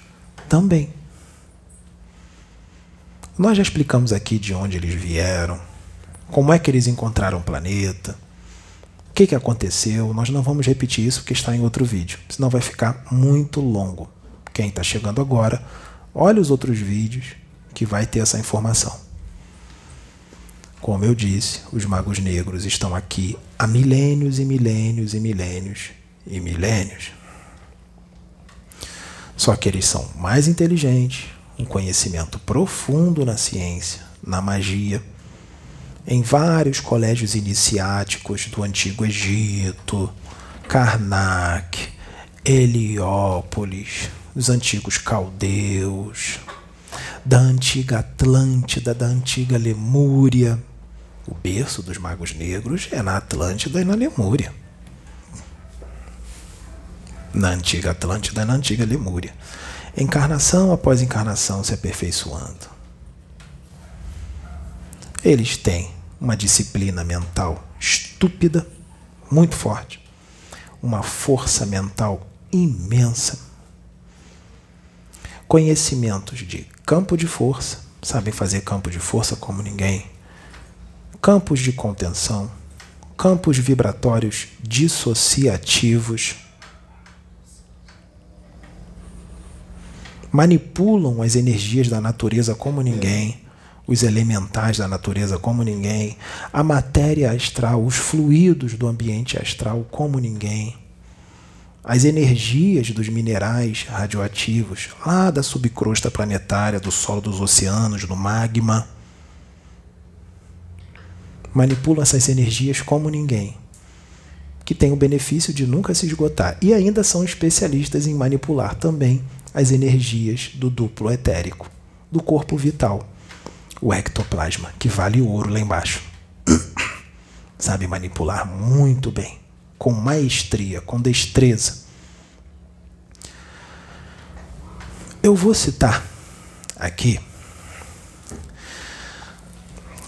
também. Nós já explicamos aqui de onde eles vieram, como é que eles encontraram o planeta, o que, que aconteceu? Nós não vamos repetir isso porque está em outro vídeo, senão vai ficar muito longo. Quem está chegando agora, olhe os outros vídeos que vai ter essa informação. Como eu disse, os magos negros estão aqui há milênios e milênios e milênios e milênios. Só que eles são mais inteligentes, um conhecimento profundo na ciência, na magia, em vários colégios iniciáticos do Antigo Egito, Karnak, Heliópolis, os antigos caldeus, da antiga Atlântida, da antiga Lemúria. O berço dos magos negros é na Atlântida e na Lemúria. Na antiga Atlântida e na antiga Lemúria. Encarnação após encarnação se aperfeiçoando. Eles têm uma disciplina mental estúpida, muito forte, uma força mental imensa, conhecimentos de campo de força, sabem fazer campo de força como ninguém, campos de contenção, campos vibratórios dissociativos, manipulam as energias da natureza como ninguém os elementais da natureza como ninguém, a matéria astral, os fluidos do ambiente astral como ninguém, as energias dos minerais radioativos lá da subcrosta planetária, do solo dos oceanos, do magma. Manipulam essas energias como ninguém, que tem o benefício de nunca se esgotar e ainda são especialistas em manipular também as energias do duplo etérico, do corpo vital o ectoplasma, que vale ouro lá embaixo. Sabe manipular muito bem, com maestria, com destreza. Eu vou citar aqui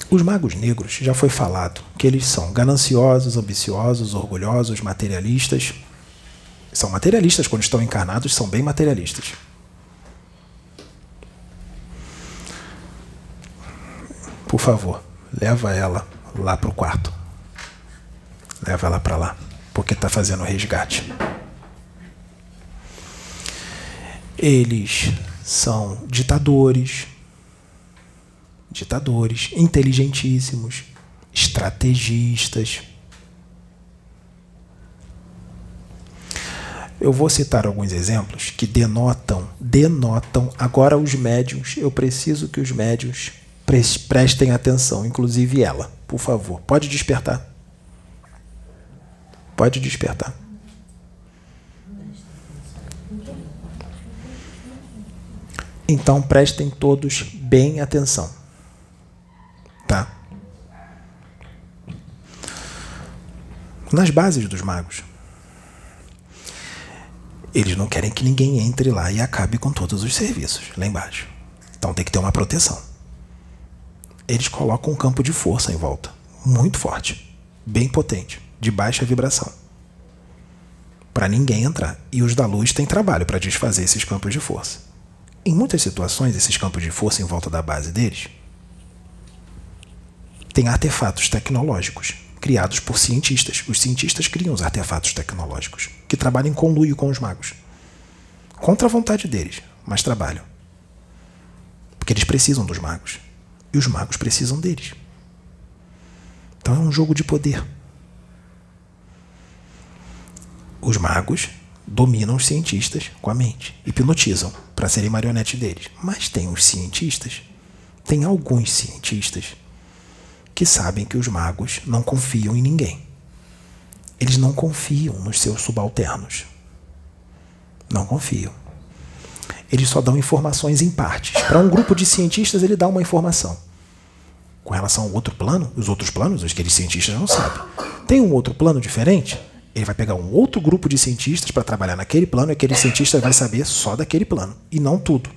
os magos negros, já foi falado que eles são gananciosos, ambiciosos, orgulhosos, materialistas. São materialistas quando estão encarnados, são bem materialistas. Por favor, leva ela lá para o quarto. Leva ela para lá, porque está fazendo resgate. Eles são ditadores, ditadores, inteligentíssimos, estrategistas. Eu vou citar alguns exemplos que denotam, denotam. Agora os médiums, eu preciso que os médiums Prestem atenção, inclusive ela, por favor. Pode despertar. Pode despertar. Então prestem todos bem atenção. Tá? Nas bases dos magos. Eles não querem que ninguém entre lá e acabe com todos os serviços lá embaixo. Então tem que ter uma proteção eles colocam um campo de força em volta, muito forte, bem potente, de baixa vibração. Para ninguém entrar. E os da luz têm trabalho para desfazer esses campos de força. Em muitas situações, esses campos de força em volta da base deles têm artefatos tecnológicos criados por cientistas. Os cientistas criam os artefatos tecnológicos que trabalham em conluio com os magos. Contra a vontade deles, mas trabalham. Porque eles precisam dos magos. E os magos precisam deles. Então é um jogo de poder. Os magos dominam os cientistas com a mente, hipnotizam para serem marionetes deles. Mas tem os cientistas, tem alguns cientistas que sabem que os magos não confiam em ninguém. Eles não confiam nos seus subalternos. Não confiam eles só dão informações em partes. Para um grupo de cientistas, ele dá uma informação. Com relação ao outro plano, os outros planos, os que aqueles cientistas não sabem. Tem um outro plano diferente? Ele vai pegar um outro grupo de cientistas para trabalhar naquele plano e aquele cientista vai saber só daquele plano e não tudo.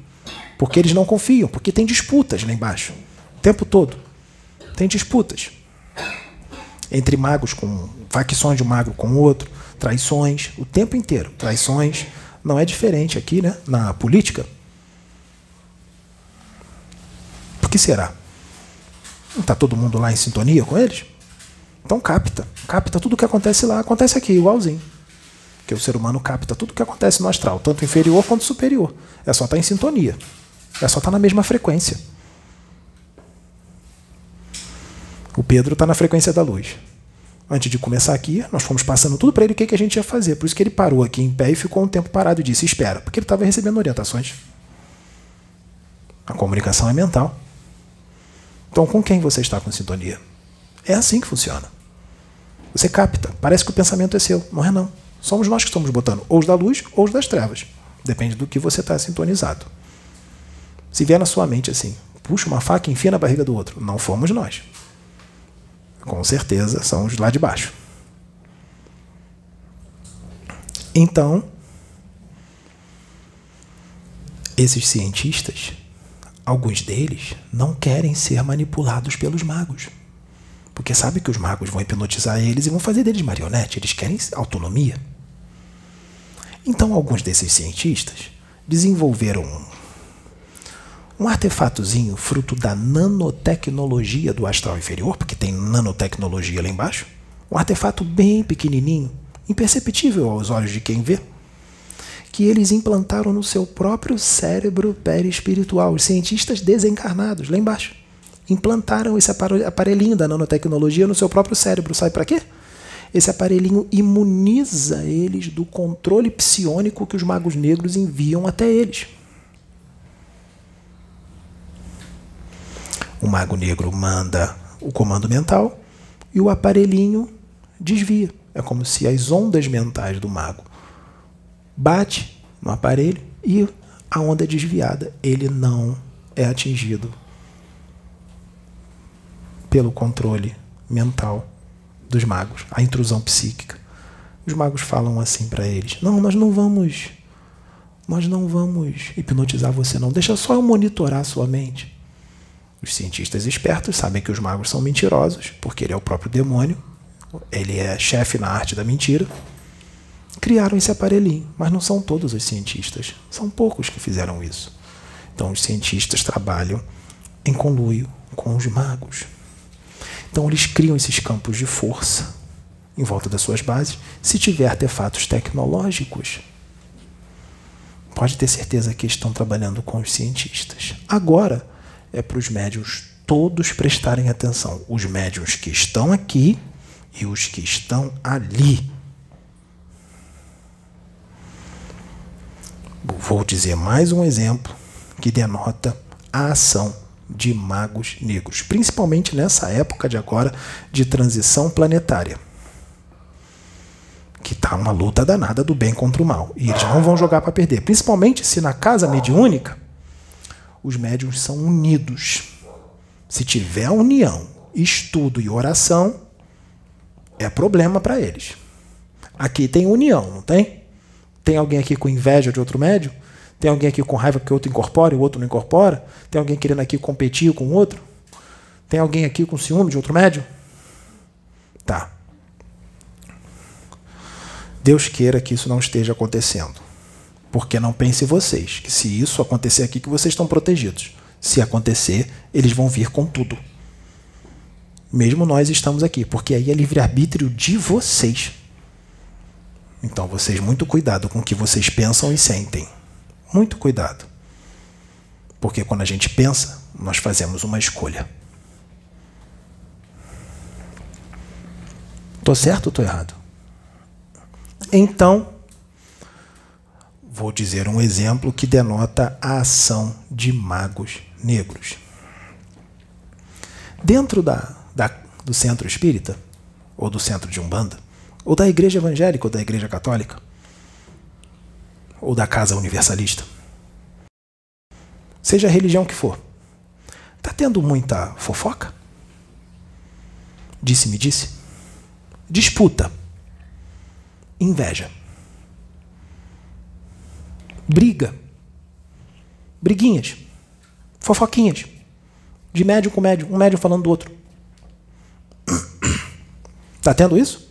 Porque eles não confiam, porque tem disputas lá embaixo. O tempo todo. Tem disputas. Entre magos com facções de um mago com outro, traições, o tempo inteiro. Traições, não é diferente aqui, né? Na política. Por que será? Não está todo mundo lá em sintonia com eles? Então capta. Capta tudo o que acontece lá, acontece aqui, igualzinho. Porque o ser humano capta tudo o que acontece no astral, tanto inferior quanto superior. É só estar tá em sintonia. É só estar tá na mesma frequência. O Pedro está na frequência da luz. Antes de começar aqui, nós fomos passando tudo para ele o que, que a gente ia fazer. Por isso que ele parou aqui em pé e ficou um tempo parado e disse: Espera, porque ele estava recebendo orientações. A comunicação é mental. Então, com quem você está com sintonia? É assim que funciona. Você capta. Parece que o pensamento é seu. Não é, não. Somos nós que estamos botando ou os da luz ou os das trevas. Depende do que você está sintonizado. Se vier na sua mente assim, puxa uma faca e enfia na barriga do outro, não fomos nós com certeza são os lá de baixo. Então, esses cientistas, alguns deles, não querem ser manipulados pelos magos. Porque sabe que os magos vão hipnotizar eles e vão fazer deles marionete. Eles querem autonomia. Então, alguns desses cientistas desenvolveram um, um artefatozinho fruto da nanotecnologia do astral inferior, porque tem nanotecnologia lá embaixo. Um artefato bem pequenininho, imperceptível aos olhos de quem vê, que eles implantaram no seu próprio cérebro perispiritual. Os cientistas desencarnados, lá embaixo implantaram esse aparelhinho da nanotecnologia no seu próprio cérebro. Sabe para quê? Esse aparelhinho imuniza eles do controle psiônico que os magos negros enviam até eles. O mago negro manda o comando mental e o aparelhinho desvia. É como se as ondas mentais do mago bate no aparelho e a onda é desviada. Ele não é atingido pelo controle mental dos magos, a intrusão psíquica. Os magos falam assim para eles: "Não, nós não vamos nós não vamos hipnotizar você não, deixa só eu monitorar a sua mente". Os cientistas espertos sabem que os magos são mentirosos, porque ele é o próprio demônio, ele é chefe na arte da mentira. Criaram esse aparelhinho, mas não são todos os cientistas, são poucos que fizeram isso. Então os cientistas trabalham em conluio com os magos. Então eles criam esses campos de força em volta das suas bases. Se tiver artefatos tecnológicos, pode ter certeza que estão trabalhando com os cientistas. Agora é para os médios todos prestarem atenção. Os médios que estão aqui e os que estão ali. Vou dizer mais um exemplo que denota a ação de magos negros, principalmente nessa época de agora de transição planetária. Que tá uma luta danada do bem contra o mal. E eles não vão jogar para perder. Principalmente se na casa mediúnica os médiums são unidos. Se tiver união, estudo e oração, é problema para eles. Aqui tem união, não tem? Tem alguém aqui com inveja de outro médium? Tem alguém aqui com raiva que o outro incorpora e o outro não incorpora? Tem alguém querendo aqui competir com o outro? Tem alguém aqui com ciúme de outro médium? Tá. Deus queira que isso não esteja acontecendo. Porque não pense vocês que se isso acontecer aqui que vocês estão protegidos. Se acontecer, eles vão vir com tudo. Mesmo nós estamos aqui, porque aí é livre-arbítrio de vocês. Então vocês muito cuidado com o que vocês pensam e sentem. Muito cuidado. Porque quando a gente pensa, nós fazemos uma escolha. Tô certo ou tô errado? Então, vou dizer um exemplo que denota a ação de magos negros. Dentro da, da, do centro espírita, ou do centro de Umbanda, ou da igreja evangélica ou da igreja católica, ou da casa universalista. Seja a religião que for. Está tendo muita fofoca? Disse-me disse. Disputa. Inveja. Briga. Briguinhas. Fofoquinhas. De médio com médio. Um médio falando do outro. Está tendo isso?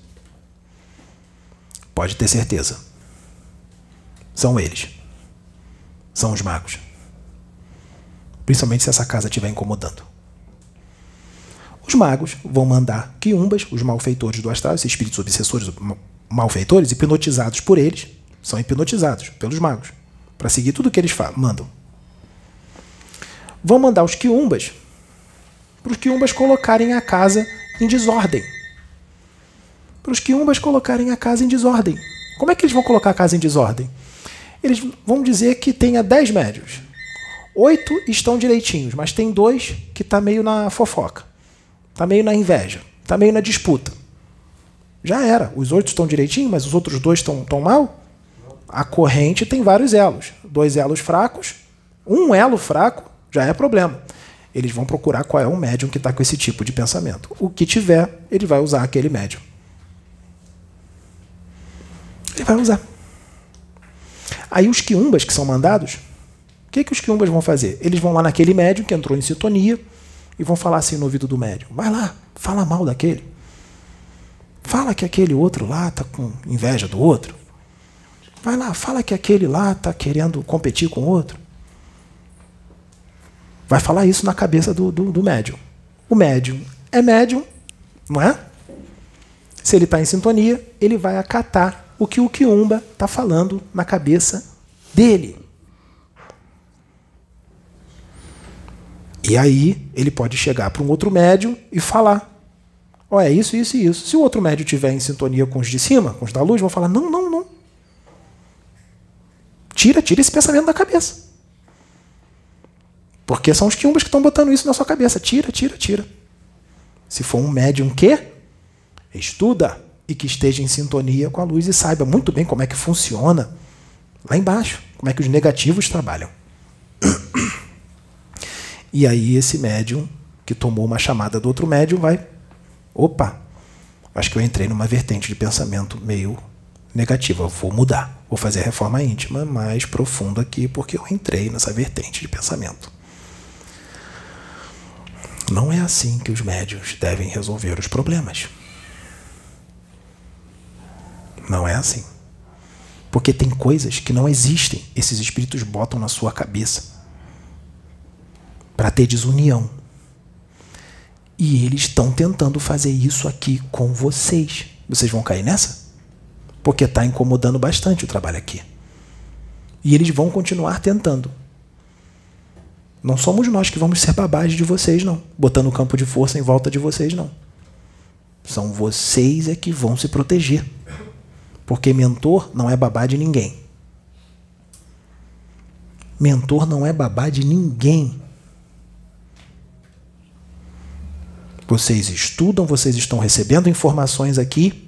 Pode ter certeza são eles. São os magos. Principalmente se essa casa estiver incomodando. Os magos vão mandar quiumbas, os malfeitores do astral, esses espíritos obsessores malfeitores, hipnotizados por eles, são hipnotizados pelos magos, para seguir tudo que eles mandam. Vão mandar os quiumbas para os quiumbas colocarem a casa em desordem. Para os quiumbas colocarem a casa em desordem. Como é que eles vão colocar a casa em desordem? eles vão dizer que tenha 10 médios. Oito estão direitinhos, mas tem dois que está meio na fofoca, está meio na inveja, está meio na disputa. Já era. Os oito estão direitinho, mas os outros dois estão tão mal? A corrente tem vários elos. Dois elos fracos, um elo fraco já é problema. Eles vão procurar qual é o médium que está com esse tipo de pensamento. O que tiver, ele vai usar aquele médium. Ele vai usar. Aí os quiumbas que são mandados, o que, que os quiumbas vão fazer? Eles vão lá naquele médium que entrou em sintonia e vão falar assim no ouvido do médium: vai lá, fala mal daquele. Fala que aquele outro lá está com inveja do outro. Vai lá, fala que aquele lá está querendo competir com outro. Vai falar isso na cabeça do, do, do médium. O médium é médium, não é? Se ele está em sintonia, ele vai acatar o que o Quiumba está falando na cabeça dele. E aí ele pode chegar para um outro médium e falar: Ó, oh, é isso, isso e isso. Se o outro médium estiver em sintonia com os de cima, com os da luz, vão falar: não, não. Tira, tira esse pensamento da cabeça. Porque são os quiumbas que estão botando isso na sua cabeça. Tira, tira, tira. Se for um médium que estuda e que esteja em sintonia com a luz e saiba muito bem como é que funciona lá embaixo, como é que os negativos trabalham. E aí esse médium que tomou uma chamada do outro médium vai, opa, acho que eu entrei numa vertente de pensamento meio negativa, vou mudar, vou fazer a reforma íntima mais profunda aqui porque eu entrei nessa vertente de pensamento. Não é assim que os médios devem resolver os problemas. Não é assim. Porque tem coisas que não existem, esses espíritos botam na sua cabeça para ter desunião. E eles estão tentando fazer isso aqui com vocês. Vocês vão cair nessa? Porque está incomodando bastante o trabalho aqui. E eles vão continuar tentando. Não somos nós que vamos ser babás de vocês, não. Botando o campo de força em volta de vocês, não. São vocês é que vão se proteger. Porque mentor não é babá de ninguém. Mentor não é babá de ninguém. Vocês estudam, vocês estão recebendo informações aqui.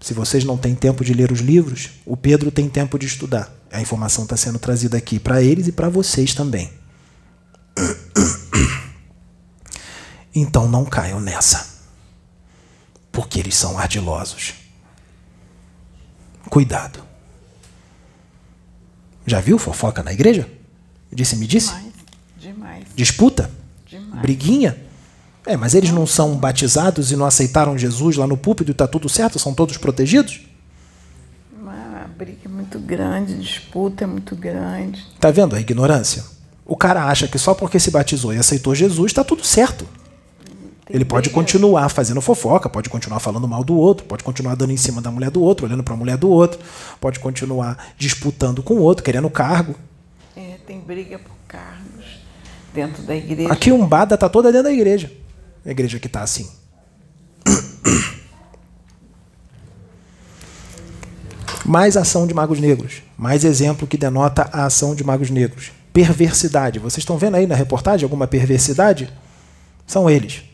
Se vocês não têm tempo de ler os livros, o Pedro tem tempo de estudar. A informação está sendo trazida aqui para eles e para vocês também. Então não caiam nessa, porque eles são ardilosos. Cuidado. Já viu fofoca na igreja? Disse, me disse? Demais. Demais. Disputa? Demais. Briguinha? É, mas eles não são batizados e não aceitaram Jesus lá no púlpito e está tudo certo? São todos protegidos? Uma briga é muito grande, disputa é muito grande. Tá vendo a ignorância? O cara acha que só porque se batizou e aceitou Jesus está tudo certo. Ele pode continuar fazendo fofoca, pode continuar falando mal do outro, pode continuar dando em cima da mulher do outro, olhando para a mulher do outro, pode continuar disputando com o outro, querendo cargo. É, tem briga por cargos dentro da igreja. Aqui Umbada está toda dentro da igreja. A igreja que está assim. Mais ação de magos negros. Mais exemplo que denota a ação de magos negros perversidade. Vocês estão vendo aí na reportagem alguma perversidade? São eles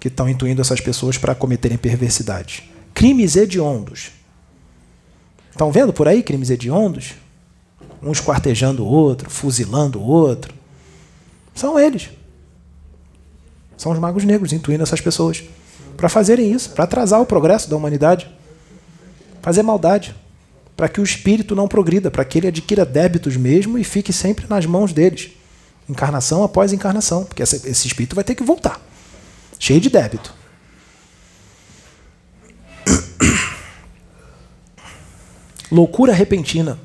que estão intuindo essas pessoas para cometerem perversidade. Crimes hediondos. Estão vendo por aí crimes hediondos? Uns quartejando o outro, fuzilando o outro. São eles. São os magos negros intuindo essas pessoas para fazerem isso, para atrasar o progresso da humanidade, fazer maldade para que o espírito não progrida, para que ele adquira débitos mesmo e fique sempre nas mãos deles, encarnação após encarnação, porque esse espírito vai ter que voltar, cheio de débito. Loucura repentina.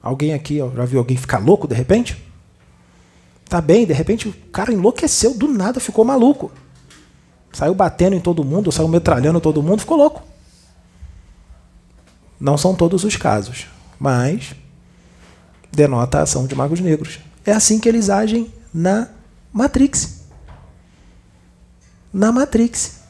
Alguém aqui ó, já viu alguém ficar louco de repente? Tá bem, de repente o cara enlouqueceu, do nada ficou maluco. Saiu batendo em todo mundo, saiu metralhando todo mundo, ficou louco. Não são todos os casos, mas denota a ação de magos negros. É assim que eles agem na Matrix. Na Matrix.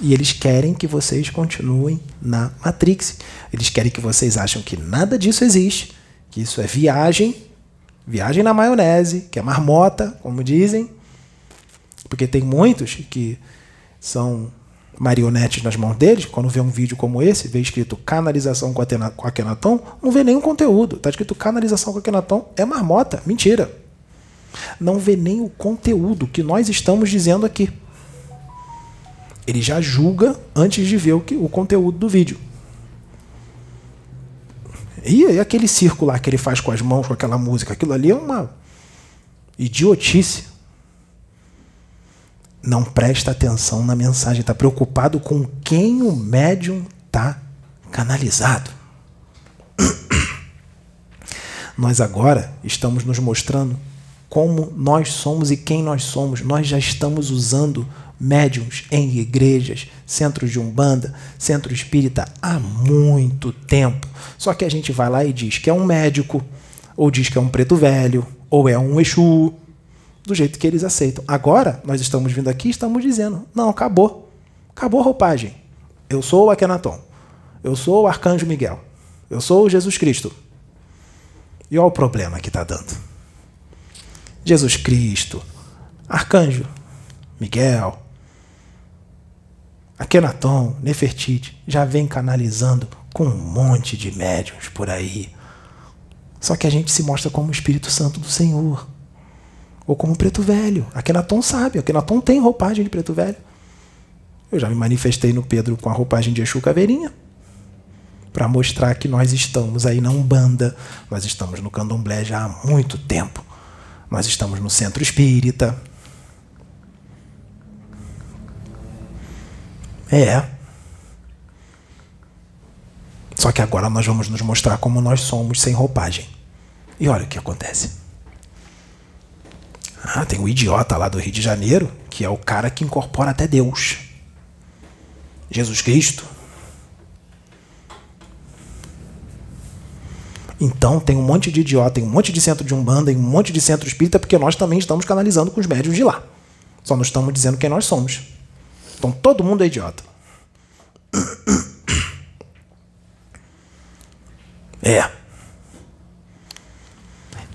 E eles querem que vocês continuem na Matrix. Eles querem que vocês achem que nada disso existe, que isso é viagem, viagem na maionese, que é marmota, como dizem. Porque tem muitos que são marionetes nas mãos deles, quando vê um vídeo como esse, vê escrito canalização com, Atena, com Akenaton, não vê nenhum conteúdo. Está escrito canalização com Akenaton, é marmota, mentira. Não vê nem o conteúdo que nós estamos dizendo aqui. Ele já julga antes de ver o, que, o conteúdo do vídeo. E, aquele círculo lá que ele faz com as mãos, com aquela música, aquilo ali é uma. idiotice, não presta atenção na mensagem, está preocupado com quem o médium está canalizado. Nós agora estamos nos mostrando como nós somos e quem nós somos. Nós já estamos usando médiums em igrejas, centros de umbanda, centro espírita há muito tempo. Só que a gente vai lá e diz que é um médico, ou diz que é um preto velho, ou é um Exu, do jeito que eles aceitam. Agora, nós estamos vindo aqui e estamos dizendo: não, acabou. Acabou a roupagem. Eu sou o Akenaton. Eu sou o Arcanjo Miguel. Eu sou o Jesus Cristo. E olha o problema que está dando. Jesus Cristo, Arcanjo Miguel, Akenaton, Nefertiti, já vem canalizando com um monte de médiums por aí. Só que a gente se mostra como o Espírito Santo do Senhor. Ou como preto velho. Akenaton sabe, Akenaton tem roupagem de preto velho. Eu já me manifestei no Pedro com a roupagem de Exu Caveirinha. Para mostrar que nós estamos aí na Umbanda, nós estamos no Candomblé já há muito tempo. Nós estamos no Centro Espírita, É. Só que agora nós vamos nos mostrar como nós somos sem roupagem. E olha o que acontece. Ah, tem um idiota lá do Rio de Janeiro, que é o cara que incorpora até Deus. Jesus Cristo. Então tem um monte de idiota, tem um monte de centro de umbanda, tem um monte de centro espírita, porque nós também estamos canalizando com os médios de lá. Só não estamos dizendo quem nós somos. Então todo mundo é idiota. É.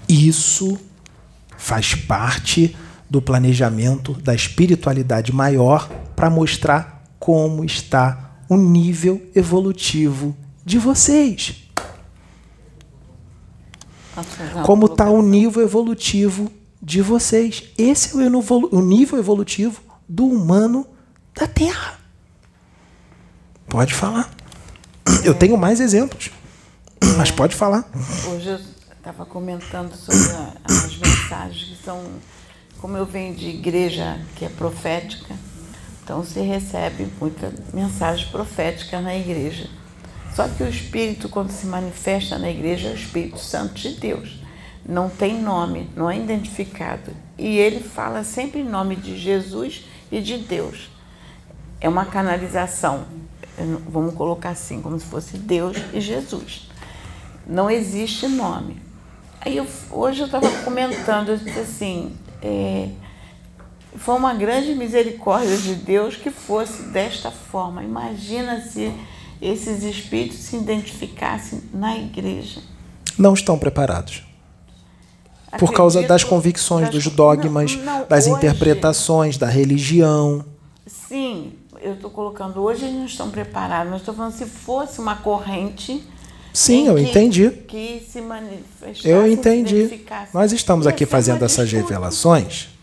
Isso faz parte do planejamento da espiritualidade maior para mostrar como está o nível evolutivo de vocês. Como está o nível evolutivo de vocês. Esse é o nível evolutivo do humano da Terra. Pode falar. Eu tenho mais exemplos, mas pode falar. Hoje eu estava comentando sobre as mensagens que são, como eu venho de igreja que é profética, então se recebe muita mensagem profética na igreja. Só que o Espírito, quando se manifesta na igreja, é o Espírito Santo de Deus. Não tem nome, não é identificado. E ele fala sempre em nome de Jesus e de Deus é uma canalização, vamos colocar assim, como se fosse Deus e Jesus. Não existe nome. Aí eu, hoje eu estava comentando, eu disse assim, é, foi uma grande misericórdia de Deus que fosse desta forma. Imagina se esses espíritos se identificassem na igreja. Não estão preparados. Por causa das convicções, das, dos dogmas, não, não, das hoje, interpretações, da religião. Sim, eu estou colocando hoje, eles não estão preparados, mas estou falando se fosse uma corrente. Sim, eu que, entendi. Que se manifestasse. Eu entendi. Nós estamos aqui fazendo essas revelações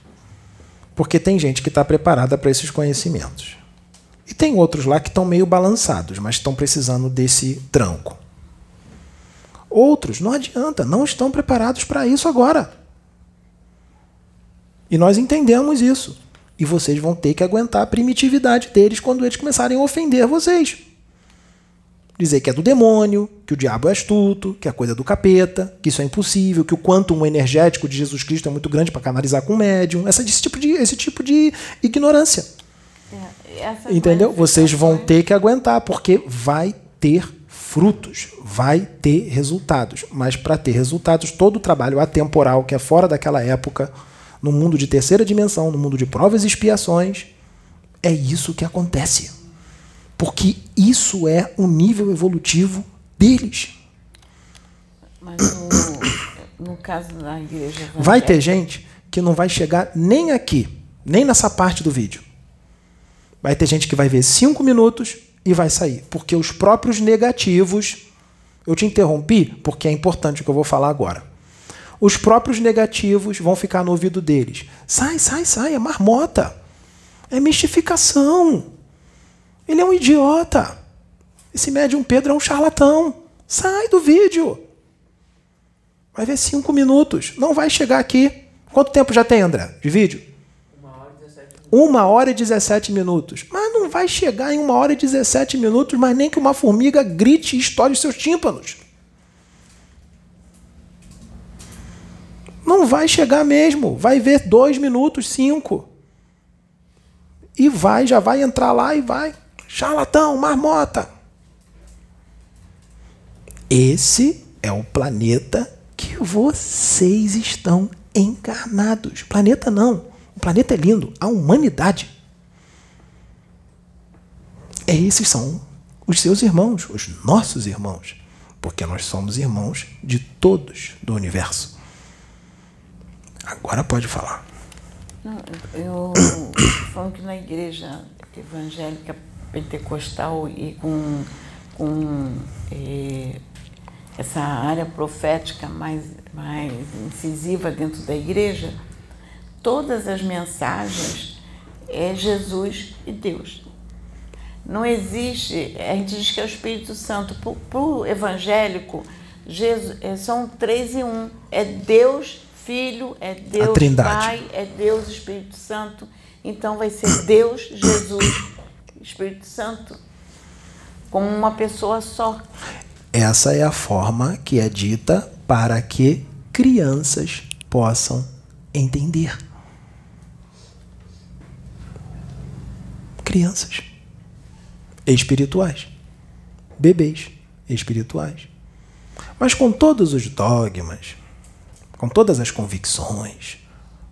porque tem gente que está preparada para esses conhecimentos. E tem outros lá que estão meio balançados, mas estão precisando desse tranco. Outros, não adianta, não estão preparados para isso agora. E nós entendemos isso. E vocês vão ter que aguentar a primitividade deles quando eles começarem a ofender vocês. Dizer que é do demônio, que o diabo é astuto, que é coisa do capeta, que isso é impossível, que o quantum energético de Jesus Cristo é muito grande para canalizar com o médium. Essa, esse, tipo de, esse tipo de ignorância. É, Entendeu? Vocês vão ter que aguentar, porque vai ter frutos, vai ter resultados. Mas para ter resultados, todo o trabalho atemporal, que é fora daquela época, no mundo de terceira dimensão, no mundo de provas e expiações, é isso que acontece. Porque isso é o nível evolutivo deles. Mas no, no caso da igreja. Vai ter gente que não vai chegar nem aqui, nem nessa parte do vídeo. Vai ter gente que vai ver cinco minutos e vai sair. Porque os próprios negativos. Eu te interrompi porque é importante o que eu vou falar agora os próprios negativos vão ficar no ouvido deles. Sai, sai, sai, é marmota. É mistificação. Ele é um idiota. Esse médium Pedro é um charlatão. Sai do vídeo. Vai ver cinco minutos. Não vai chegar aqui. Quanto tempo já tem, André, de vídeo? Uma hora e 17 minutos. Mas não vai chegar em uma hora e 17 minutos, mas nem que uma formiga grite e estoure os seus tímpanos. Não vai chegar mesmo. Vai ver dois minutos, cinco. E vai, já vai entrar lá e vai. Charlatão, marmota. Esse é o planeta que vocês estão encarnados. Planeta não. O planeta é lindo. A humanidade. É, esses são os seus irmãos, os nossos irmãos. Porque nós somos irmãos de todos do universo. Agora pode falar. Não, eu falo que na igreja evangélica pentecostal e com, com eh, essa área profética mais, mais incisiva dentro da igreja, todas as mensagens é Jesus e Deus. Não existe, a gente diz que é o Espírito Santo. Para o evangélico, Jesus, é, são três e um. É Deus Filho, é Deus Pai, é Deus Espírito Santo. Então vai ser Deus, Jesus, Espírito Santo, como uma pessoa só. Essa é a forma que é dita para que crianças possam entender. Crianças espirituais, bebês espirituais. Mas com todos os dogmas, com todas as convicções,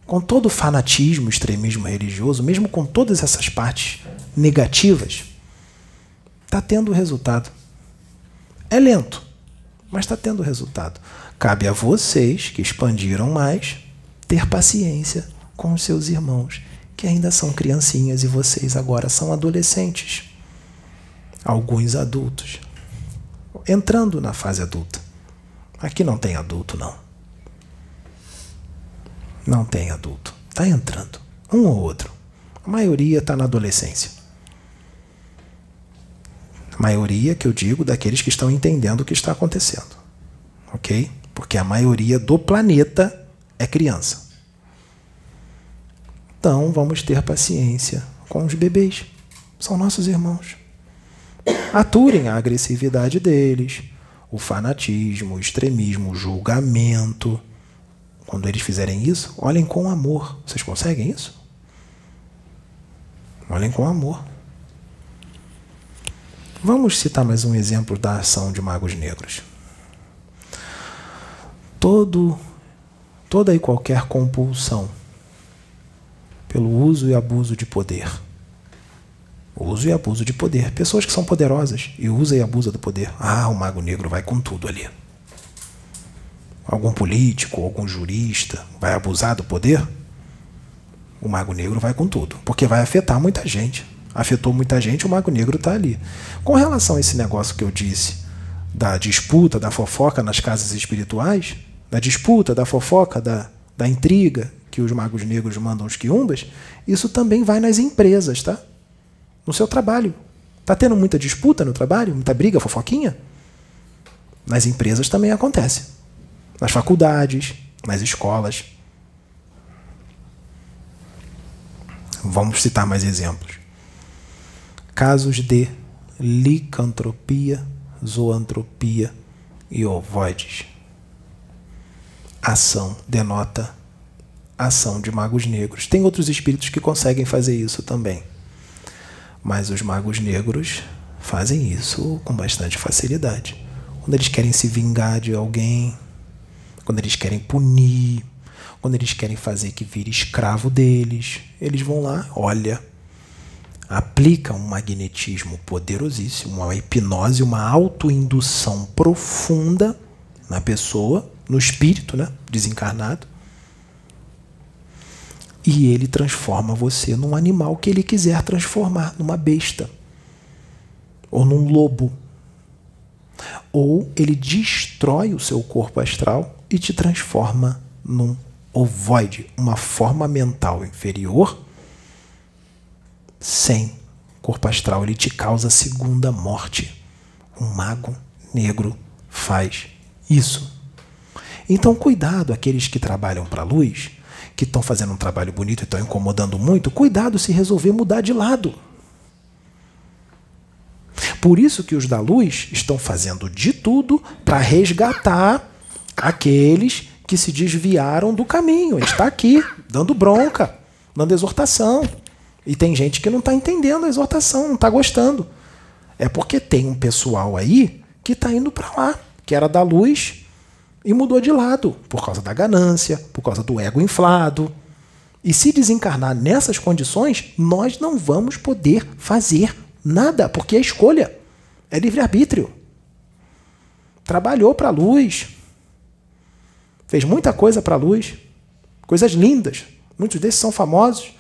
com todo o fanatismo, extremismo religioso, mesmo com todas essas partes negativas, está tendo resultado. É lento, mas está tendo resultado. Cabe a vocês que expandiram mais ter paciência com os seus irmãos, que ainda são criancinhas e vocês agora são adolescentes. Alguns adultos. Entrando na fase adulta. Aqui não tem adulto, não. Não tem adulto. Está entrando. Um ou outro. A maioria está na adolescência maioria que eu digo daqueles que estão entendendo o que está acontecendo. Ok? Porque a maioria do planeta é criança. Então vamos ter paciência com os bebês. São nossos irmãos. Aturem a agressividade deles, o fanatismo, o extremismo, o julgamento. Quando eles fizerem isso, olhem com amor. Vocês conseguem isso? Olhem com amor. Vamos citar mais um exemplo da ação de magos negros. Todo, toda e qualquer compulsão pelo uso e abuso de poder. Uso e abuso de poder. Pessoas que são poderosas e usam e abusam do poder. Ah, o mago negro vai com tudo ali. Algum político, algum jurista vai abusar do poder? O mago negro vai com tudo, porque vai afetar muita gente afetou muita gente, o Mago Negro está ali. Com relação a esse negócio que eu disse, da disputa, da fofoca nas casas espirituais, da disputa, da fofoca, da, da intriga que os magos negros mandam os quiumbas, isso também vai nas empresas, tá? No seu trabalho. Tá tendo muita disputa no trabalho? Muita briga, fofoquinha? Nas empresas também acontece. Nas faculdades, nas escolas. Vamos citar mais exemplos casos de licantropia, zoantropia e ovoides. Ação denota ação de magos negros. Tem outros espíritos que conseguem fazer isso também. Mas os magos negros fazem isso com bastante facilidade. Quando eles querem se vingar de alguém, quando eles querem punir, quando eles querem fazer que vire escravo deles, eles vão lá, olha, aplica um magnetismo poderosíssimo, uma hipnose, uma autoindução profunda na pessoa, no espírito, né, desencarnado. E ele transforma você num animal que ele quiser transformar, numa besta ou num lobo. Ou ele destrói o seu corpo astral e te transforma num ovoide, uma forma mental inferior sem corpo astral, ele te causa segunda morte. Um mago negro faz isso. Então, cuidado aqueles que trabalham para a luz, que estão fazendo um trabalho bonito e estão incomodando muito, cuidado se resolver mudar de lado. Por isso que os da luz estão fazendo de tudo para resgatar aqueles que se desviaram do caminho. Está aqui, dando bronca, dando exortação. E tem gente que não está entendendo a exortação, não está gostando. É porque tem um pessoal aí que está indo para lá, que era da luz e mudou de lado por causa da ganância, por causa do ego inflado. E se desencarnar nessas condições, nós não vamos poder fazer nada, porque é escolha, é livre-arbítrio. Trabalhou para a luz, fez muita coisa para a luz, coisas lindas. Muitos desses são famosos,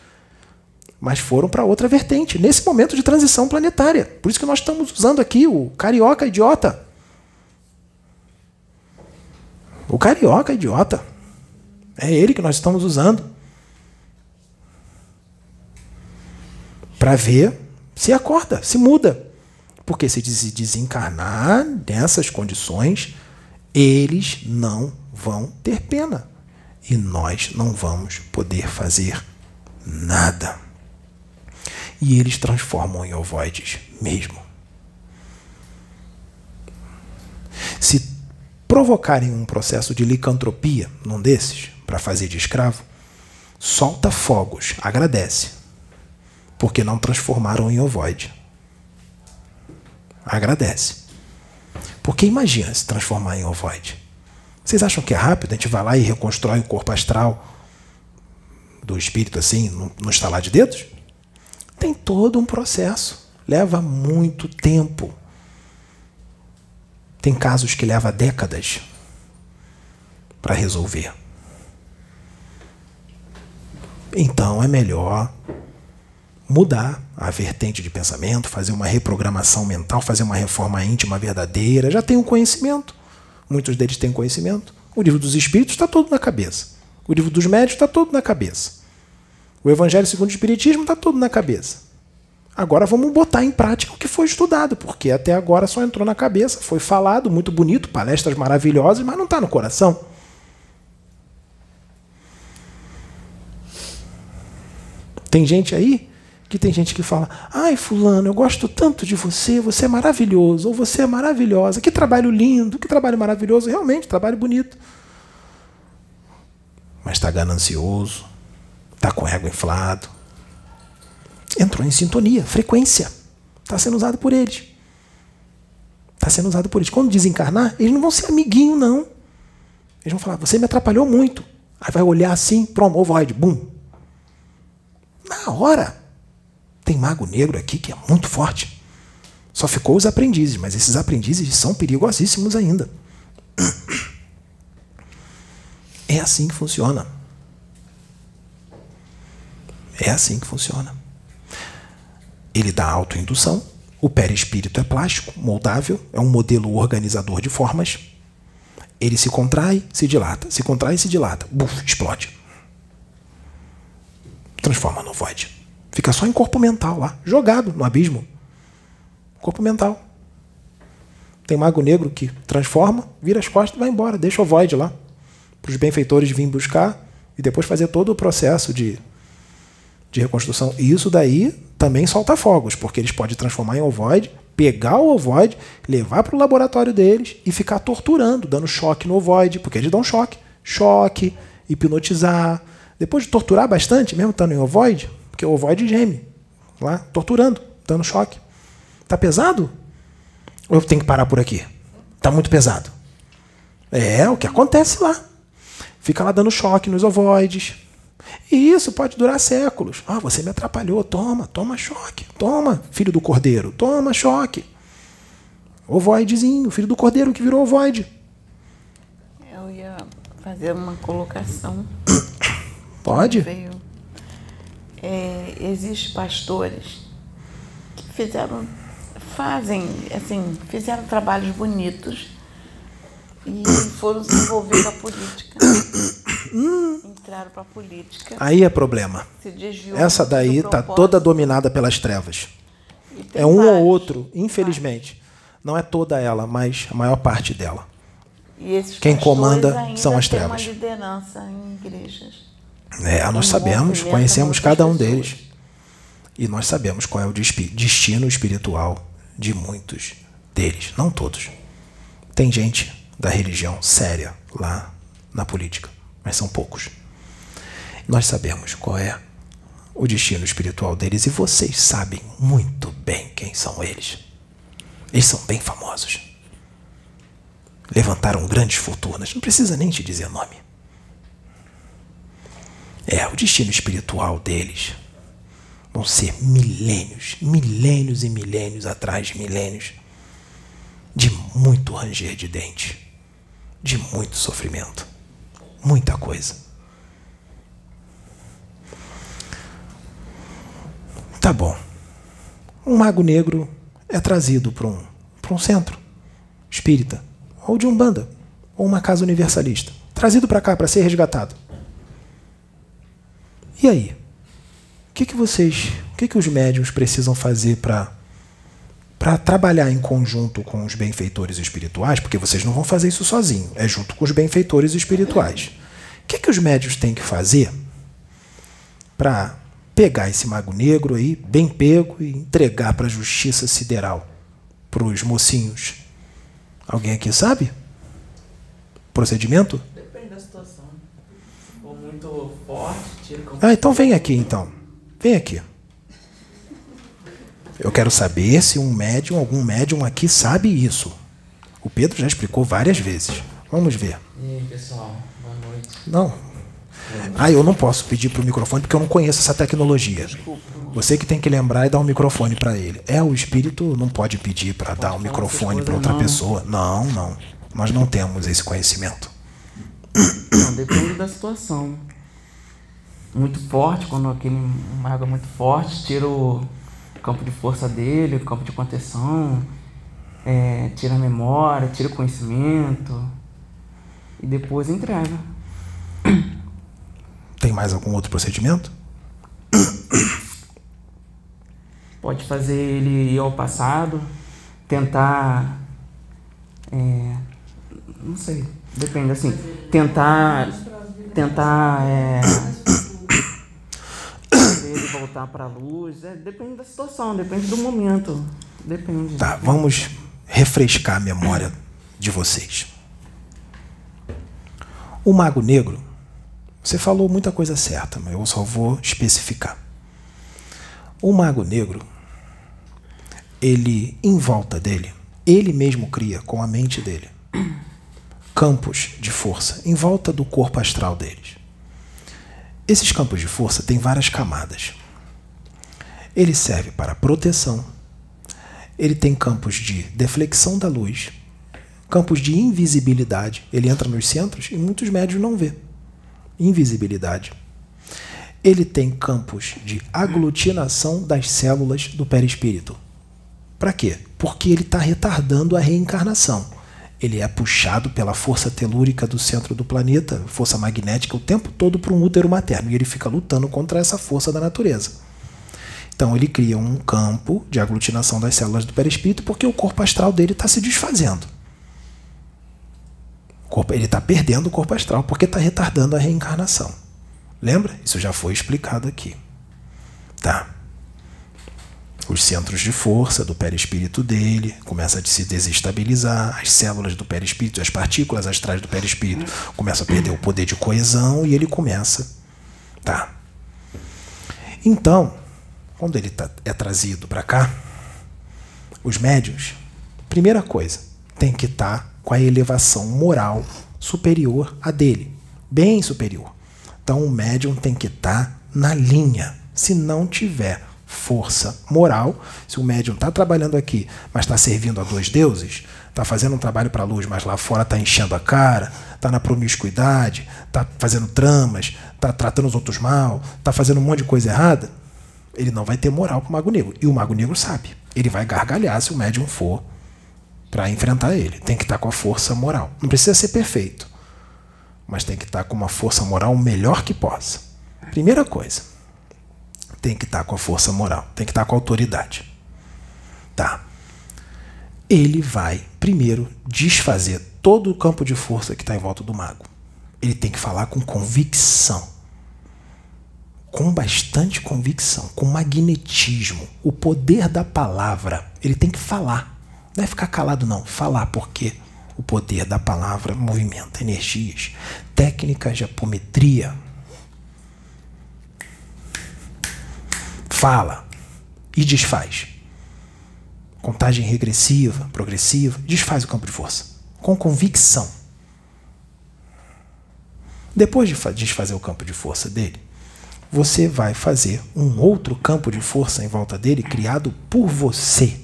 mas foram para outra vertente, nesse momento de transição planetária. Por isso que nós estamos usando aqui o carioca idiota. O carioca idiota. É ele que nós estamos usando. Para ver se acorda, se muda. Porque se desencarnar nessas condições, eles não vão ter pena. E nós não vamos poder fazer nada. E eles transformam em ovoides mesmo. Se provocarem um processo de licantropia num desses, para fazer de escravo, solta fogos, agradece, porque não transformaram em ovoide. Agradece. Porque imagina se transformar em ovoide. Vocês acham que é rápido? A gente vai lá e reconstrói o corpo astral do espírito assim, no, estalar de dedos? Tem todo um processo. Leva muito tempo. Tem casos que leva décadas para resolver. Então é melhor mudar a vertente de pensamento, fazer uma reprogramação mental, fazer uma reforma íntima verdadeira. Já tem um conhecimento. Muitos deles têm conhecimento. O livro dos Espíritos está todo na cabeça. O livro dos Médios está todo na cabeça. O Evangelho segundo o Espiritismo está todo na cabeça. Agora vamos botar em prática o que foi estudado, porque até agora só entrou na cabeça, foi falado, muito bonito, palestras maravilhosas, mas não está no coração. Tem gente aí que tem gente que fala: "Ai, fulano, eu gosto tanto de você, você é maravilhoso, ou você é maravilhosa. Que trabalho lindo, que trabalho maravilhoso, realmente, trabalho bonito." Mas está ganancioso, está com ego inflado, entrou em sintonia, frequência. Está sendo usado por eles. Está sendo usado por eles. Quando desencarnar, eles não vão ser amiguinho, não. Eles vão falar, você me atrapalhou muito. Aí vai olhar assim, pronto, ovoide, bum. Na hora. Tem mago negro aqui que é muito forte. Só ficou os aprendizes, mas esses aprendizes são perigosíssimos ainda. É assim que funciona. É assim que funciona. Ele dá autoindução. O perispírito é plástico, moldável, é um modelo organizador de formas. Ele se contrai, se dilata, se contrai se dilata. Buf, explode. Transforma no void. Fica só em corpo mental lá, jogado no abismo. Corpo mental. Tem mago negro que transforma, vira as costas e vai embora, deixa o void lá. Para os benfeitores virem buscar e depois fazer todo o processo de, de reconstrução. E isso daí também solta fogos, porque eles podem transformar em ovoide, pegar o ovoide, levar para o laboratório deles e ficar torturando, dando choque no ovoide, porque eles dão choque. Choque, hipnotizar. Depois de torturar bastante, mesmo estando em ovoide, porque o ovoide geme, lá, torturando, dando choque. Tá pesado? Ou eu tenho que parar por aqui? Tá muito pesado. É o que acontece lá. Fica lá dando choque nos ovoides, e isso pode durar séculos. Ah, você me atrapalhou. Toma, toma choque. Toma, filho do cordeiro. Toma choque. Ovoidezinho, filho do cordeiro que virou ovoide. Eu ia fazer uma colocação. Pode? Veio. É, Existem pastores que fizeram, fazem, assim, fizeram trabalhos bonitos e foram se envolver com a política. Entraram para a política. Aí é problema. Essa daí tá propósito. toda dominada pelas trevas. É um ou vários. outro, infelizmente. Não é toda ela, mas a maior parte dela. Quem comanda são as trevas. uma liderança em igrejas. É, nós sabemos, conhecemos cada um deles. E nós sabemos qual é o destino espiritual de muitos deles. Não todos. Tem gente da religião séria lá na política, mas são poucos. Nós sabemos qual é o destino espiritual deles e vocês sabem muito bem quem são eles. Eles são bem famosos. Levantaram grandes fortunas, não precisa nem te dizer nome. É, o destino espiritual deles vão ser milênios, milênios e milênios atrás de milênios de muito ranger de dente, de muito sofrimento, muita coisa. Tá bom. Um mago negro é trazido para um, um centro espírita, ou de um banda, ou uma casa universalista. Trazido para cá para ser resgatado. E aí? O que, que vocês, o que, que os médiums precisam fazer para para trabalhar em conjunto com os benfeitores espirituais? Porque vocês não vão fazer isso sozinho, é junto com os benfeitores espirituais. O que, que os médiums têm que fazer para pegar esse mago negro aí, bem pego, e entregar para a justiça sideral, para os mocinhos? Alguém aqui sabe? Procedimento? Depende da situação. For muito forte. Ah, então vem aqui então. Vem aqui. Eu quero saber se um médium, algum médium aqui sabe isso. O Pedro já explicou várias vezes. Vamos ver. E aí, pessoal, boa noite. Não. Ah, eu não posso pedir para o microfone porque eu não conheço essa tecnologia. Você que tem que lembrar e dar um microfone para ele. É, o espírito não pode pedir para dar um microfone para outra coisas, pessoa. Não, não. Nós não temos esse conhecimento. Não, depende da situação. Muito forte, quando aquele mago é muito forte, tira o campo de força dele, o campo de contenção, é, tira a memória, tira o conhecimento e depois entrega. Tem mais algum outro procedimento? Pode fazer ele ir ao passado, tentar. é, não sei, depende assim. Tentar. Tentar. É, voltar para a luz. é, depende da situação, depende do momento. Depende. Tá, vamos refrescar a memória de vocês. O Mago Negro, você falou muita coisa certa, mas eu só vou especificar. O Mago Negro, ele, em volta dele, ele mesmo cria com a mente dele campos de força em volta do corpo astral deles. Esses campos de força têm várias camadas. Ele serve para proteção, ele tem campos de deflexão da luz, campos de invisibilidade. Ele entra nos centros e muitos médios não vê. Invisibilidade. Ele tem campos de aglutinação das células do perispírito. Para quê? Porque ele está retardando a reencarnação. Ele é puxado pela força telúrica do centro do planeta, força magnética, o tempo todo para um útero materno. E ele fica lutando contra essa força da natureza. Então ele cria um campo de aglutinação das células do perispírito porque o corpo astral dele está se desfazendo. Corpo- Ele está perdendo o corpo astral porque está retardando a reencarnação. Lembra? Isso já foi explicado aqui. Tá. Os centros de força do perispírito dele começam a se desestabilizar, as células do perispírito, as partículas astrais do perispírito começam a perder o poder de coesão e ele começa. Tá. Então, quando ele tá- é trazido para cá, os médios, primeira coisa, tem que estar com a elevação moral superior à dele, bem superior. Então o médium tem que estar na linha. Se não tiver força moral, se o médium está trabalhando aqui, mas está servindo a dois deuses, está fazendo um trabalho para a luz, mas lá fora está enchendo a cara, está na promiscuidade, está fazendo tramas, está tratando os outros mal, está fazendo um monte de coisa errada, ele não vai ter moral para o Mago Negro. E o Mago Negro sabe. Ele vai gargalhar se o médium for para enfrentar ele. Tem que estar com a força moral. Não precisa ser perfeito, mas tem que estar com uma força moral o melhor que possa. Primeira coisa, tem que estar com a força moral, tem que estar com a autoridade. Tá. Ele vai primeiro desfazer todo o campo de força que está em volta do mago. Ele tem que falar com convicção. Com bastante convicção, com magnetismo, o poder da palavra. Ele tem que falar. Não é ficar calado, não. Falar, porque o poder da palavra movimenta energias. Técnicas de apometria. Fala e desfaz. Contagem regressiva, progressiva, desfaz o campo de força. Com convicção. Depois de desfazer o campo de força dele, você vai fazer um outro campo de força em volta dele criado por você,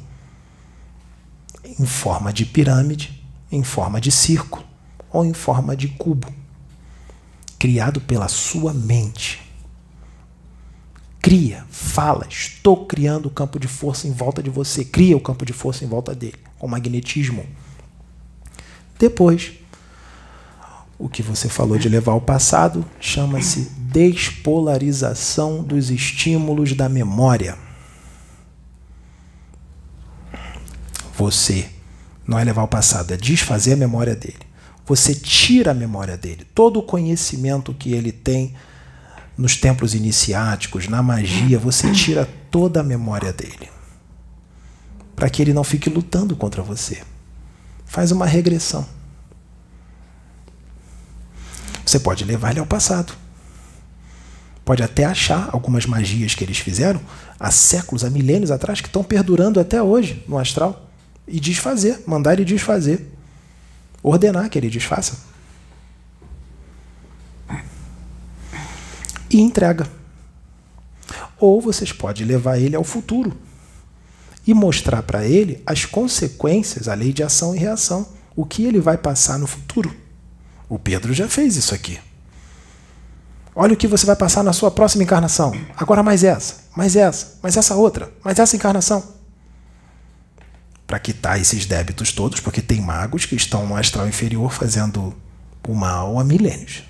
em forma de pirâmide, em forma de círculo ou em forma de cubo, criado pela sua mente. Cria, fala, estou criando o campo de força em volta de você. Cria o campo de força em volta dele, com magnetismo. Depois, o que você falou de levar ao passado chama-se despolarização dos estímulos da memória. Você não é levar ao passado, é desfazer a memória dele. Você tira a memória dele. Todo o conhecimento que ele tem nos templos iniciáticos, na magia, você tira toda a memória dele. Para que ele não fique lutando contra você. Faz uma regressão. Você pode levar ele ao passado. Pode até achar algumas magias que eles fizeram há séculos, há milênios atrás, que estão perdurando até hoje no astral. E desfazer, mandar ele desfazer. Ordenar que ele desfaça. E entrega. Ou vocês podem levar ele ao futuro e mostrar para ele as consequências, a lei de ação e reação, o que ele vai passar no futuro. O Pedro já fez isso aqui. Olha o que você vai passar na sua próxima encarnação. Agora mais essa, mais essa, mais essa outra, mais essa encarnação. Para quitar esses débitos todos, porque tem magos que estão no astral inferior fazendo o mal há milênios.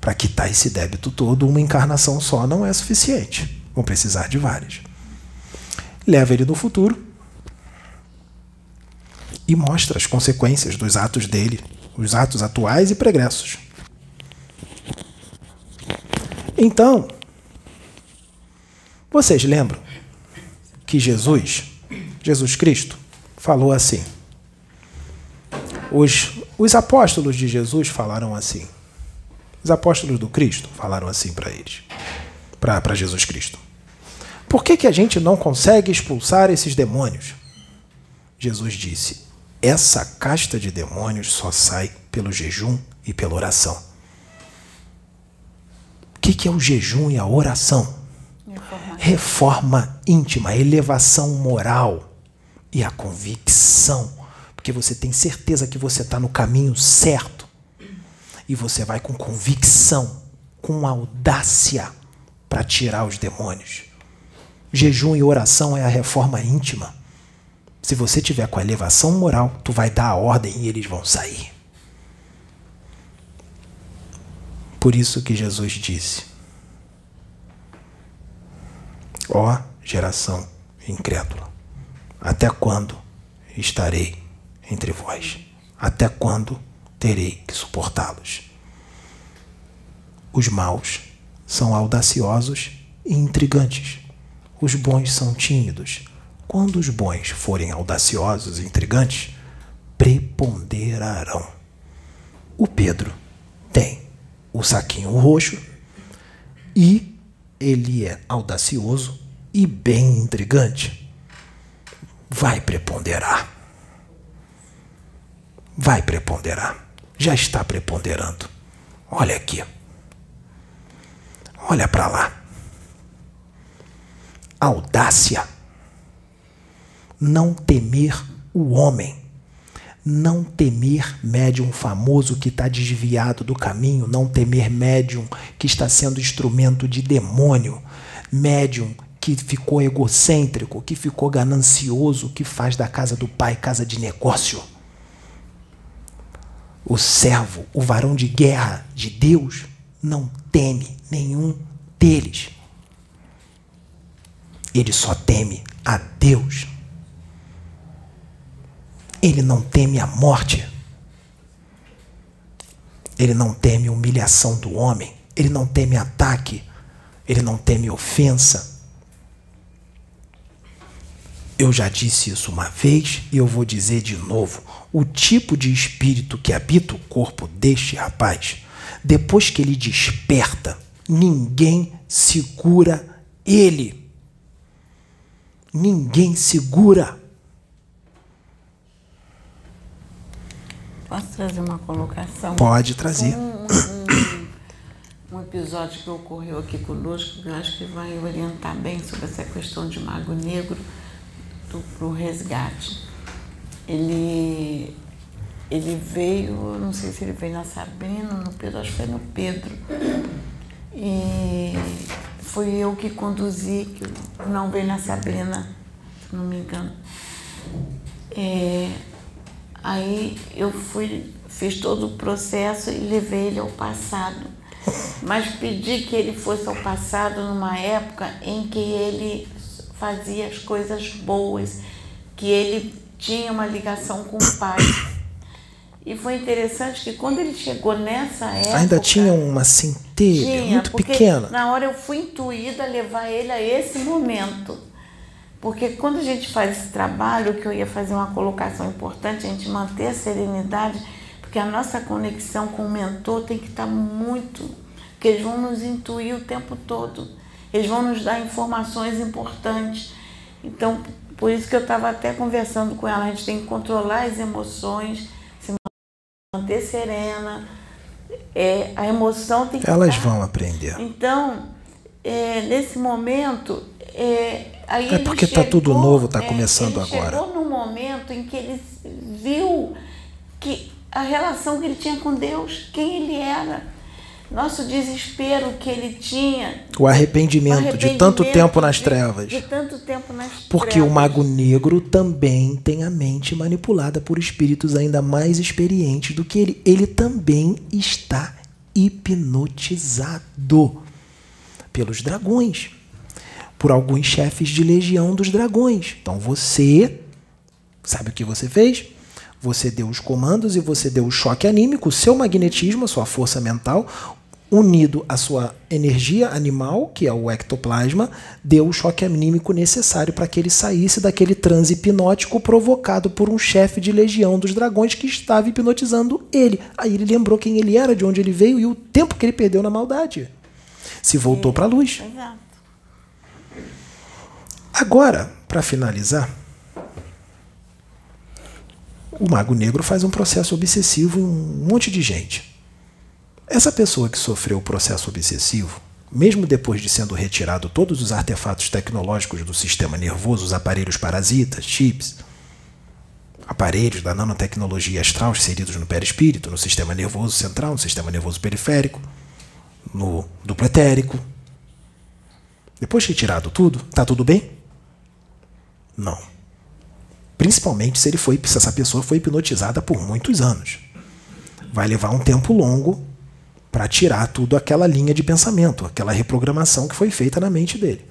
Para quitar esse débito todo, uma encarnação só não é suficiente. Vão precisar de várias. Leva ele no futuro e mostra as consequências dos atos dele os atos atuais e pregressos. Então, vocês lembram que Jesus, Jesus Cristo, falou assim. Os, os apóstolos de Jesus falaram assim. Os apóstolos do Cristo falaram assim para eles, para Jesus Cristo. Por que, que a gente não consegue expulsar esses demônios? Jesus disse: essa casta de demônios só sai pelo jejum e pela oração. O que é o jejum e a oração? Reforma, Reforma íntima, elevação moral e a convicção. Porque você tem certeza que você está no caminho certo. E você vai com convicção, com audácia para tirar os demônios. Jejum e oração é a reforma íntima. Se você tiver com a elevação moral, tu vai dar a ordem e eles vão sair. Por isso que Jesus disse: Ó oh, geração incrédula, até quando estarei entre vós? Até quando terei que suportá-los? Os maus são audaciosos e intrigantes. Os bons são tímidos quando os bons forem audaciosos e intrigantes, preponderarão. O Pedro tem o saquinho roxo e ele é audacioso e bem intrigante. Vai preponderar. Vai preponderar. Já está preponderando. Olha aqui. Olha para lá. Audácia não temer o homem, não temer médium famoso que está desviado do caminho, não temer médium que está sendo instrumento de demônio, médium que ficou egocêntrico, que ficou ganancioso, que faz da casa do pai casa de negócio. O servo, o varão de guerra de Deus, não teme nenhum deles. Ele só teme a Deus. Ele não teme a morte. Ele não teme humilhação do homem. Ele não teme ataque Ele não teme ofensa. Eu já disse isso uma vez e eu vou dizer de novo. O tipo de espírito que habita o corpo deste rapaz, depois que ele desperta, ninguém segura ele. Ninguém segura. Posso trazer uma colocação? Pode trazer. Um, um, um, episódio que ocorreu aqui conosco, que eu acho que vai orientar bem sobre essa questão de mago negro para o resgate. Ele, ele veio, não sei se ele veio na Sabrina, no Pedro, acho que foi no Pedro. E foi eu que conduzi, que não veio na Sabrina, se não me engano. É, aí eu fui, fiz todo o processo e levei ele ao passado. Mas pedi que ele fosse ao passado numa época em que ele fazia as coisas boas, que ele tinha uma ligação com o pai. E foi interessante que quando ele chegou nessa época. Ainda tinha uma centelha tinha, muito pequena. Na hora eu fui intuída a levar ele a esse momento. Porque quando a gente faz esse trabalho, que eu ia fazer uma colocação importante, a gente manter a serenidade, porque a nossa conexão com o mentor tem que estar muito. Porque eles vão nos intuir o tempo todo. Eles vão nos dar informações importantes. Então, por isso que eu estava até conversando com ela, a gente tem que controlar as emoções, se manter serena. É, a emoção tem que Elas estar... vão aprender. Então, é, nesse momento, é, aí é porque está tudo novo, está é, começando ele agora. Chegou no momento em que ele viu que a relação que ele tinha com Deus, quem ele era nosso desespero que ele tinha. O arrependimento, o arrependimento de tanto tempo nas trevas. De, de tanto tempo nas Porque trevas. o mago negro também tem a mente manipulada por espíritos ainda mais experientes do que ele. Ele também está hipnotizado pelos dragões, por alguns chefes de legião dos dragões. Então você sabe o que você fez? Você deu os comandos e você deu o choque anímico, o seu magnetismo, a sua força mental, unido à sua energia animal, que é o ectoplasma, deu o choque anímico necessário para que ele saísse daquele transe hipnótico provocado por um chefe de legião dos dragões que estava hipnotizando ele. Aí ele lembrou quem ele era, de onde ele veio e o tempo que ele perdeu na maldade. Se voltou para a luz. Agora, para finalizar, o Mago Negro faz um processo obsessivo em um monte de gente. Essa pessoa que sofreu o processo obsessivo, mesmo depois de sendo retirado todos os artefatos tecnológicos do sistema nervoso, os aparelhos parasitas, chips, aparelhos da nanotecnologia astral inseridos no perispírito, no sistema nervoso central, no sistema nervoso periférico, no duplo etérico. Depois de retirado tudo, está tudo bem? Não. Principalmente se ele foi, se essa pessoa foi hipnotizada por muitos anos. Vai levar um tempo longo para tirar tudo aquela linha de pensamento, aquela reprogramação que foi feita na mente dele.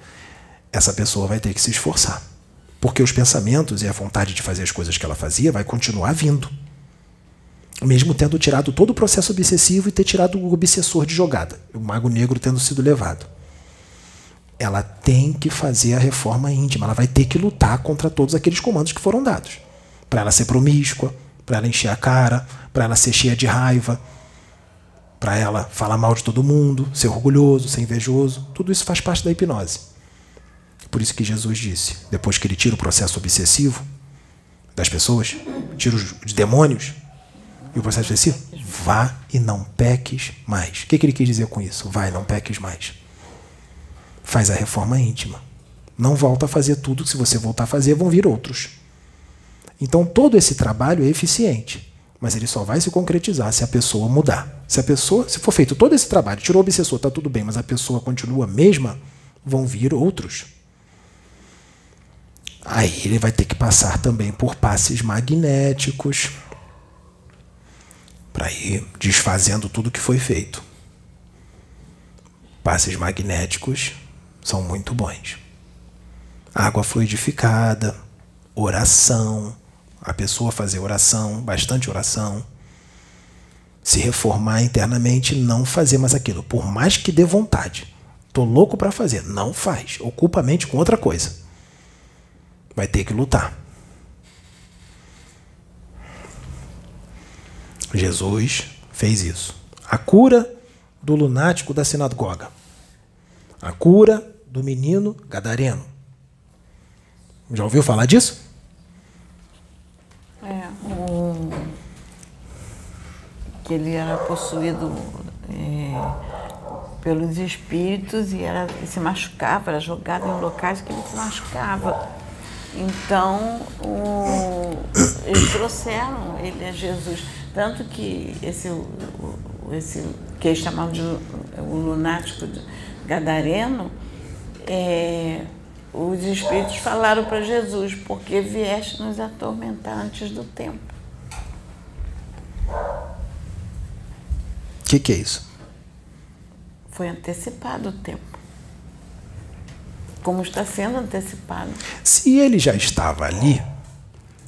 Essa pessoa vai ter que se esforçar. Porque os pensamentos e a vontade de fazer as coisas que ela fazia vai continuar vindo. Mesmo tendo tirado todo o processo obsessivo e ter tirado o obsessor de jogada, o mago negro tendo sido levado ela tem que fazer a reforma íntima, ela vai ter que lutar contra todos aqueles comandos que foram dados. Para ela ser promíscua, para ela encher a cara, para ela ser cheia de raiva, para ela falar mal de todo mundo, ser orgulhoso, ser invejoso, tudo isso faz parte da hipnose. Por isso que Jesus disse, depois que ele tira o processo obsessivo das pessoas, tira os demônios, e o processo obsessivo, vá e não peques mais. O que, que ele quis dizer com isso? Vai, não peques mais faz a reforma íntima. Não volta a fazer tudo, se você voltar a fazer, vão vir outros. Então todo esse trabalho é eficiente, mas ele só vai se concretizar se a pessoa mudar. Se a pessoa, se for feito todo esse trabalho, tirou o obsessor, está tudo bem, mas a pessoa continua a mesma, vão vir outros. Aí ele vai ter que passar também por passes magnéticos para ir desfazendo tudo que foi feito. Passes magnéticos são muito bons. Água fluidificada, oração, a pessoa fazer oração, bastante oração, se reformar internamente, não fazer mais aquilo, por mais que dê vontade. Tô louco para fazer. Não faz. Ocupa a mente com outra coisa. Vai ter que lutar. Jesus fez isso. A cura do lunático da sinagoga. A cura do menino gadareno. Já ouviu falar disso? É, que ele era possuído é, pelos espíritos e, era, se machucava, era jogado em locais que ele se machucava. Então, o, eles trouxeram ele a Jesus. Tanto que esse, esse que eles chamavam de o lunático gadareno, é, os espíritos falaram para Jesus, porque vieste nos atormentar antes do tempo. O que, que é isso? Foi antecipado o tempo. Como está sendo antecipado. Se ele já estava ali,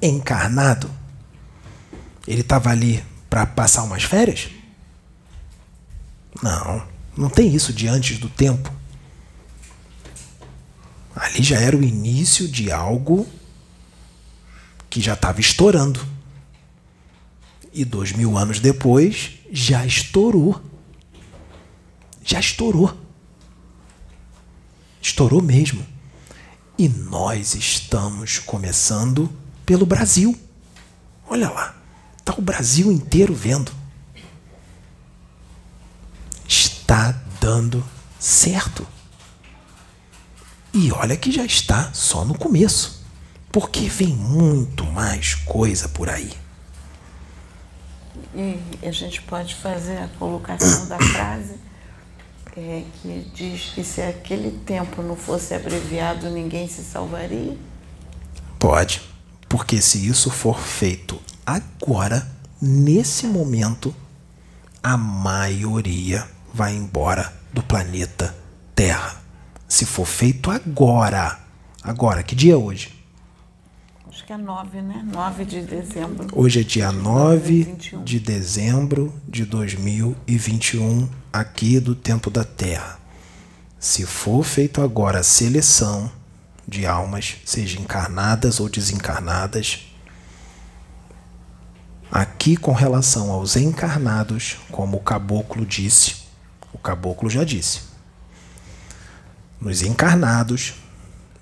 encarnado, ele estava ali para passar umas férias? Não, não tem isso de antes do tempo. Ali já era o início de algo que já estava estourando. E dois mil anos depois, já estourou. Já estourou. Estourou mesmo. E nós estamos começando pelo Brasil. Olha lá. Está o Brasil inteiro vendo. Está dando certo. E olha que já está só no começo, porque vem muito mais coisa por aí. E a gente pode fazer a colocação da frase é, que diz que se aquele tempo não fosse abreviado, ninguém se salvaria? Pode, porque se isso for feito agora, nesse momento, a maioria vai embora do planeta Terra. Se for feito agora. Agora, que dia é hoje? Acho que é 9, né? 9 de dezembro. Hoje é dia 9 de dezembro de 2021, aqui do Tempo da Terra. Se for feito agora a seleção de almas, seja encarnadas ou desencarnadas, Aqui, com relação aos encarnados, como o caboclo disse, o caboclo já disse, nos encarnados,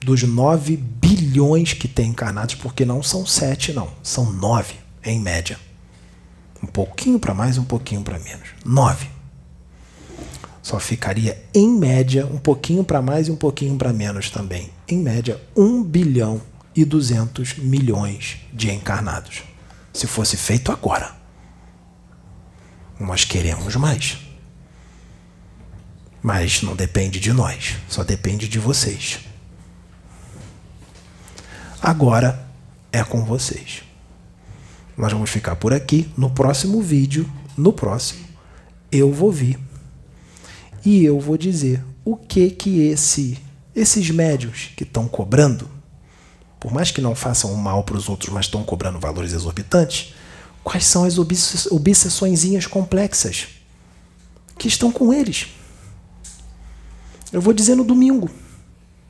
dos 9 bilhões que tem encarnados, porque não são 7, não, são 9 em média. Um pouquinho para mais, um pouquinho para menos. 9. Só ficaria, em média, um pouquinho para mais e um pouquinho para menos também. Em média, 1 bilhão e 200 milhões de encarnados se fosse feito agora. Nós queremos mais. Mas não depende de nós, só depende de vocês. Agora é com vocês. Nós vamos ficar por aqui. No próximo vídeo, no próximo, eu vou vir e eu vou dizer o que que esse, esses médios que estão cobrando por mais que não façam mal para os outros, mas estão cobrando valores exorbitantes, quais são as obsessõezinhas complexas que estão com eles? Eu vou dizer no domingo.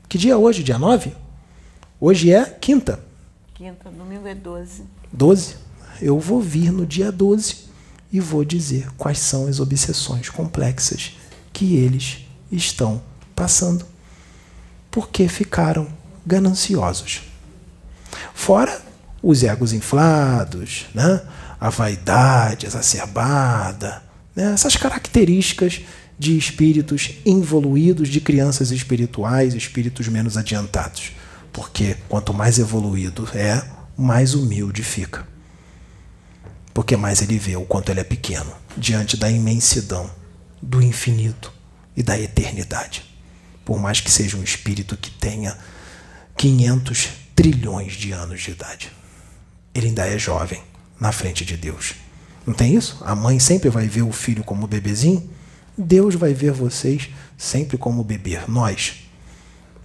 Que dia é hoje? Dia 9? Hoje é quinta. Quinta, domingo é 12. 12? Eu vou vir no dia 12 e vou dizer quais são as obsessões complexas que eles estão passando. Porque ficaram gananciosos. Fora os egos inflados, né? a vaidade exacerbada, né? essas características de espíritos involuídos, de crianças espirituais, espíritos menos adiantados. Porque quanto mais evoluído é, mais humilde fica. Porque mais ele vê o quanto ele é pequeno diante da imensidão do infinito e da eternidade. Por mais que seja um espírito que tenha 500 trilhões de anos de idade. Ele ainda é jovem na frente de Deus. Não tem isso? A mãe sempre vai ver o filho como bebezinho. Deus vai ver vocês sempre como bebê. Nós,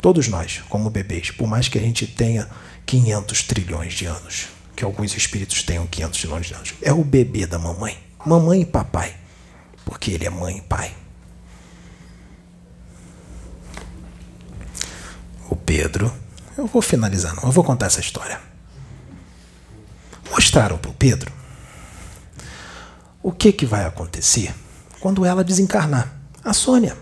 todos nós, como bebês, por mais que a gente tenha 500 trilhões de anos, que alguns espíritos tenham 500 trilhões de anos, é o bebê da mamãe. Mamãe e papai, porque ele é mãe e pai. Pedro. Eu vou finalizar, não. Eu vou contar essa história. Mostraram para o Pedro o que, que vai acontecer quando ela desencarnar. A Sônia.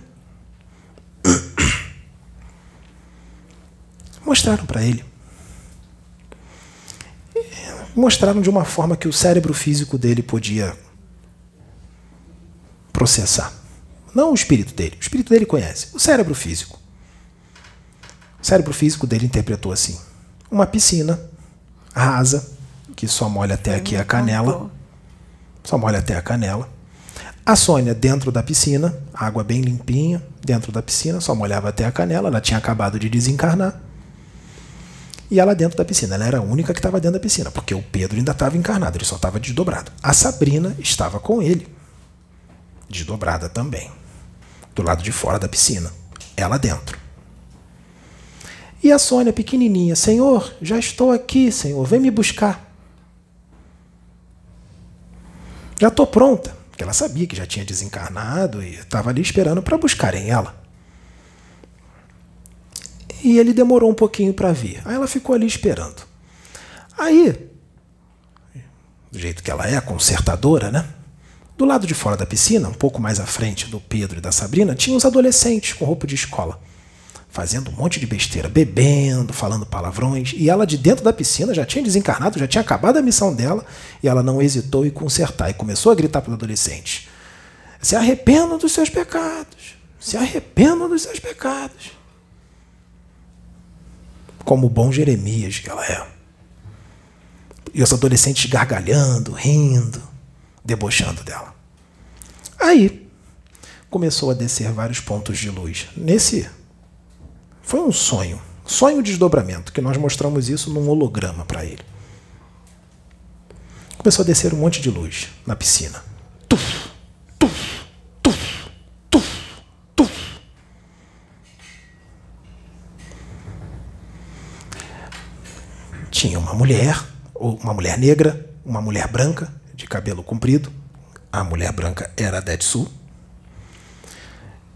Mostraram para ele. Mostraram de uma forma que o cérebro físico dele podia processar. Não o espírito dele. O espírito dele conhece. O cérebro físico. O cérebro físico dele interpretou assim: uma piscina rasa, que só molha até aqui a canela. Só molha até a canela. A Sônia dentro da piscina, água bem limpinha, dentro da piscina, só molhava até a canela, ela tinha acabado de desencarnar. E ela dentro da piscina, ela era a única que estava dentro da piscina, porque o Pedro ainda estava encarnado, ele só estava desdobrado. A Sabrina estava com ele, desdobrada também, do lado de fora da piscina, ela dentro. E a Sônia, pequenininha, Senhor, já estou aqui, Senhor, vem me buscar. Já estou pronta, porque ela sabia que já tinha desencarnado e estava ali esperando para buscarem ela. E ele demorou um pouquinho para vir. Aí ela ficou ali esperando. Aí, do jeito que ela é, consertadora, né? Do lado de fora da piscina, um pouco mais à frente do Pedro e da Sabrina, tinha uns adolescentes com roupa de escola fazendo um monte de besteira, bebendo, falando palavrões, e ela de dentro da piscina já tinha desencarnado, já tinha acabado a missão dela, e ela não hesitou em consertar e começou a gritar para os adolescentes: Se arrependam dos seus pecados, se arrependam dos seus pecados. Como o bom Jeremias que ela é. E os adolescentes gargalhando, rindo, debochando dela. Aí começou a descer vários pontos de luz. Nesse foi um sonho. Sonho desdobramento, que nós mostramos isso num holograma para ele. Começou a descer um monte de luz na piscina. Tuf, tuf, tuf, tuf, tuf. Tinha uma mulher, uma mulher negra, uma mulher branca, de cabelo comprido. A mulher branca era a Detsu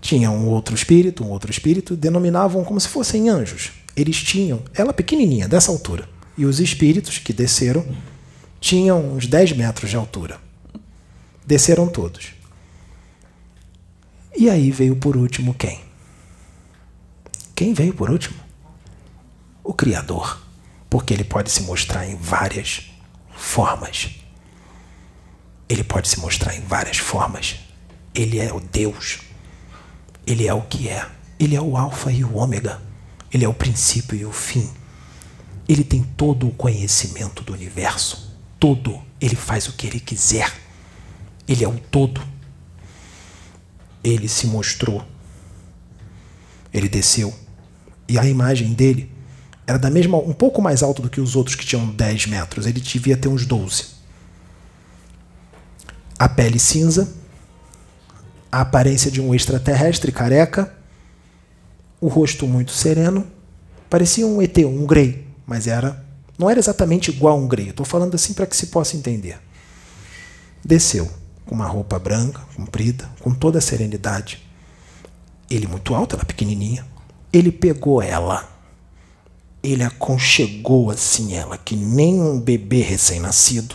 tinha um outro espírito, um outro espírito, denominavam como se fossem anjos. Eles tinham, ela pequenininha, dessa altura. E os espíritos que desceram tinham uns 10 metros de altura. Desceram todos. E aí veio por último quem? Quem veio por último? O Criador. Porque ele pode se mostrar em várias formas. Ele pode se mostrar em várias formas. Ele é o Deus ele é o que é. Ele é o Alfa e o Ômega. Ele é o princípio e o fim. Ele tem todo o conhecimento do universo. Todo. Ele faz o que ele quiser. Ele é o todo. Ele se mostrou. Ele desceu. E a imagem dele era da mesma, um pouco mais alta do que os outros que tinham 10 metros. Ele devia ter uns 12. A pele cinza, a aparência de um extraterrestre careca, o rosto muito sereno, parecia um ET, um Grey, mas era não era exatamente igual a um Grey. Estou falando assim para que se possa entender. Desceu com uma roupa branca, comprida, com toda a serenidade. Ele muito alto, ela pequenininha. Ele pegou ela. Ele aconchegou assim ela, que nem um bebê recém-nascido.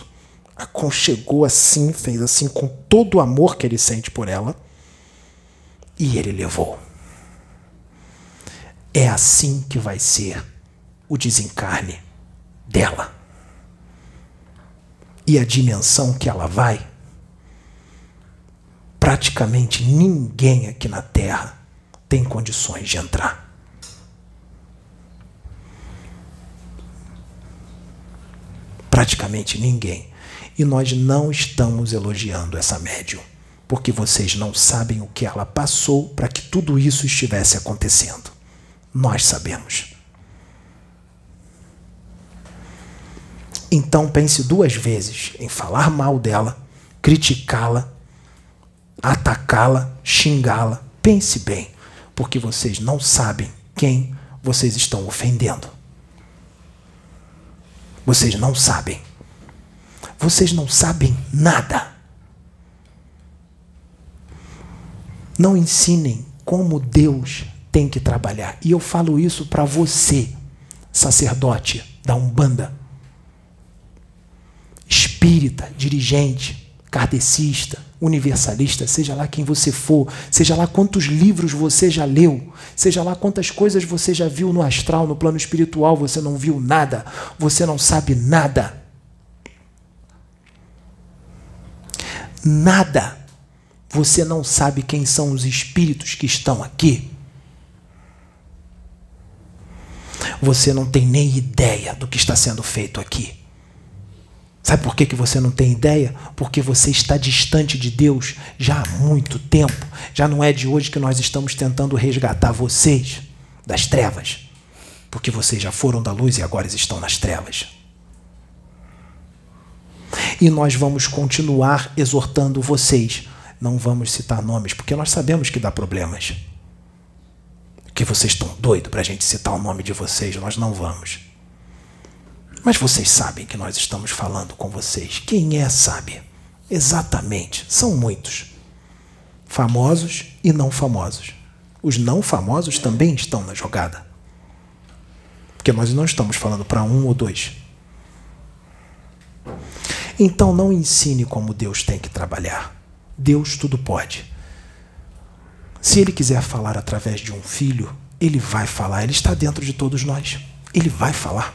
Aconchegou assim, fez assim com todo o amor que ele sente por ela e ele levou. É assim que vai ser o desencarne dela. E a dimensão que ela vai, praticamente ninguém aqui na Terra tem condições de entrar. Praticamente ninguém. E nós não estamos elogiando essa médium porque vocês não sabem o que ela passou para que tudo isso estivesse acontecendo. Nós sabemos. Então pense duas vezes em falar mal dela, criticá-la, atacá-la, xingá-la. Pense bem, porque vocês não sabem quem vocês estão ofendendo. Vocês não sabem. Vocês não sabem nada. Não ensinem como Deus tem que trabalhar. E eu falo isso para você, sacerdote da Umbanda, espírita, dirigente, kardecista, universalista, seja lá quem você for, seja lá quantos livros você já leu, seja lá quantas coisas você já viu no astral, no plano espiritual, você não viu nada, você não sabe nada. Nada. Você não sabe quem são os espíritos que estão aqui. Você não tem nem ideia do que está sendo feito aqui. Sabe por que, que você não tem ideia? Porque você está distante de Deus já há muito tempo. Já não é de hoje que nós estamos tentando resgatar vocês das trevas. Porque vocês já foram da luz e agora estão nas trevas. E nós vamos continuar exortando vocês. Não vamos citar nomes, porque nós sabemos que dá problemas. Que vocês estão doidos para a gente citar o nome de vocês, nós não vamos. Mas vocês sabem que nós estamos falando com vocês. Quem é sabe? Exatamente, são muitos. Famosos e não famosos. Os não famosos também estão na jogada. Porque nós não estamos falando para um ou dois. Então não ensine como Deus tem que trabalhar. Deus tudo pode. Se Ele quiser falar através de um filho, Ele vai falar. Ele está dentro de todos nós. Ele vai falar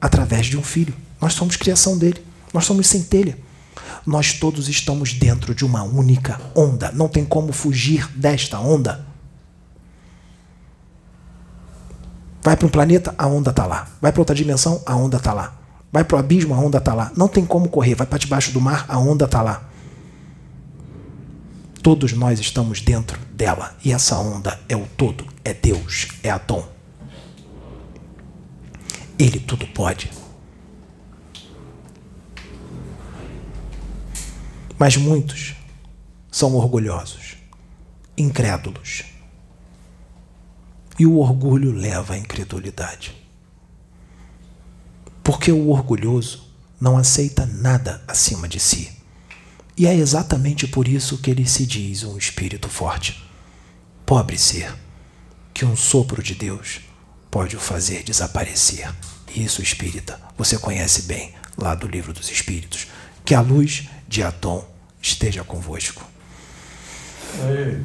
através de um filho. Nós somos criação dele. Nós somos centelha. Nós todos estamos dentro de uma única onda. Não tem como fugir desta onda. Vai para um planeta, a onda está lá. Vai para outra dimensão, a onda está lá. Vai para o abismo, a onda está lá. Não tem como correr. Vai para debaixo do mar, a onda está lá. Todos nós estamos dentro dela. E essa onda é o todo, é Deus, é Atom. Ele tudo pode. Mas muitos são orgulhosos, incrédulos. E o orgulho leva à incredulidade. Porque o orgulhoso não aceita nada acima de si. E é exatamente por isso que ele se diz um espírito forte. Pobre ser, que um sopro de Deus pode o fazer desaparecer. Isso, espírita, você conhece bem lá do livro dos espíritos. Que a luz de Atom esteja convosco. Aí,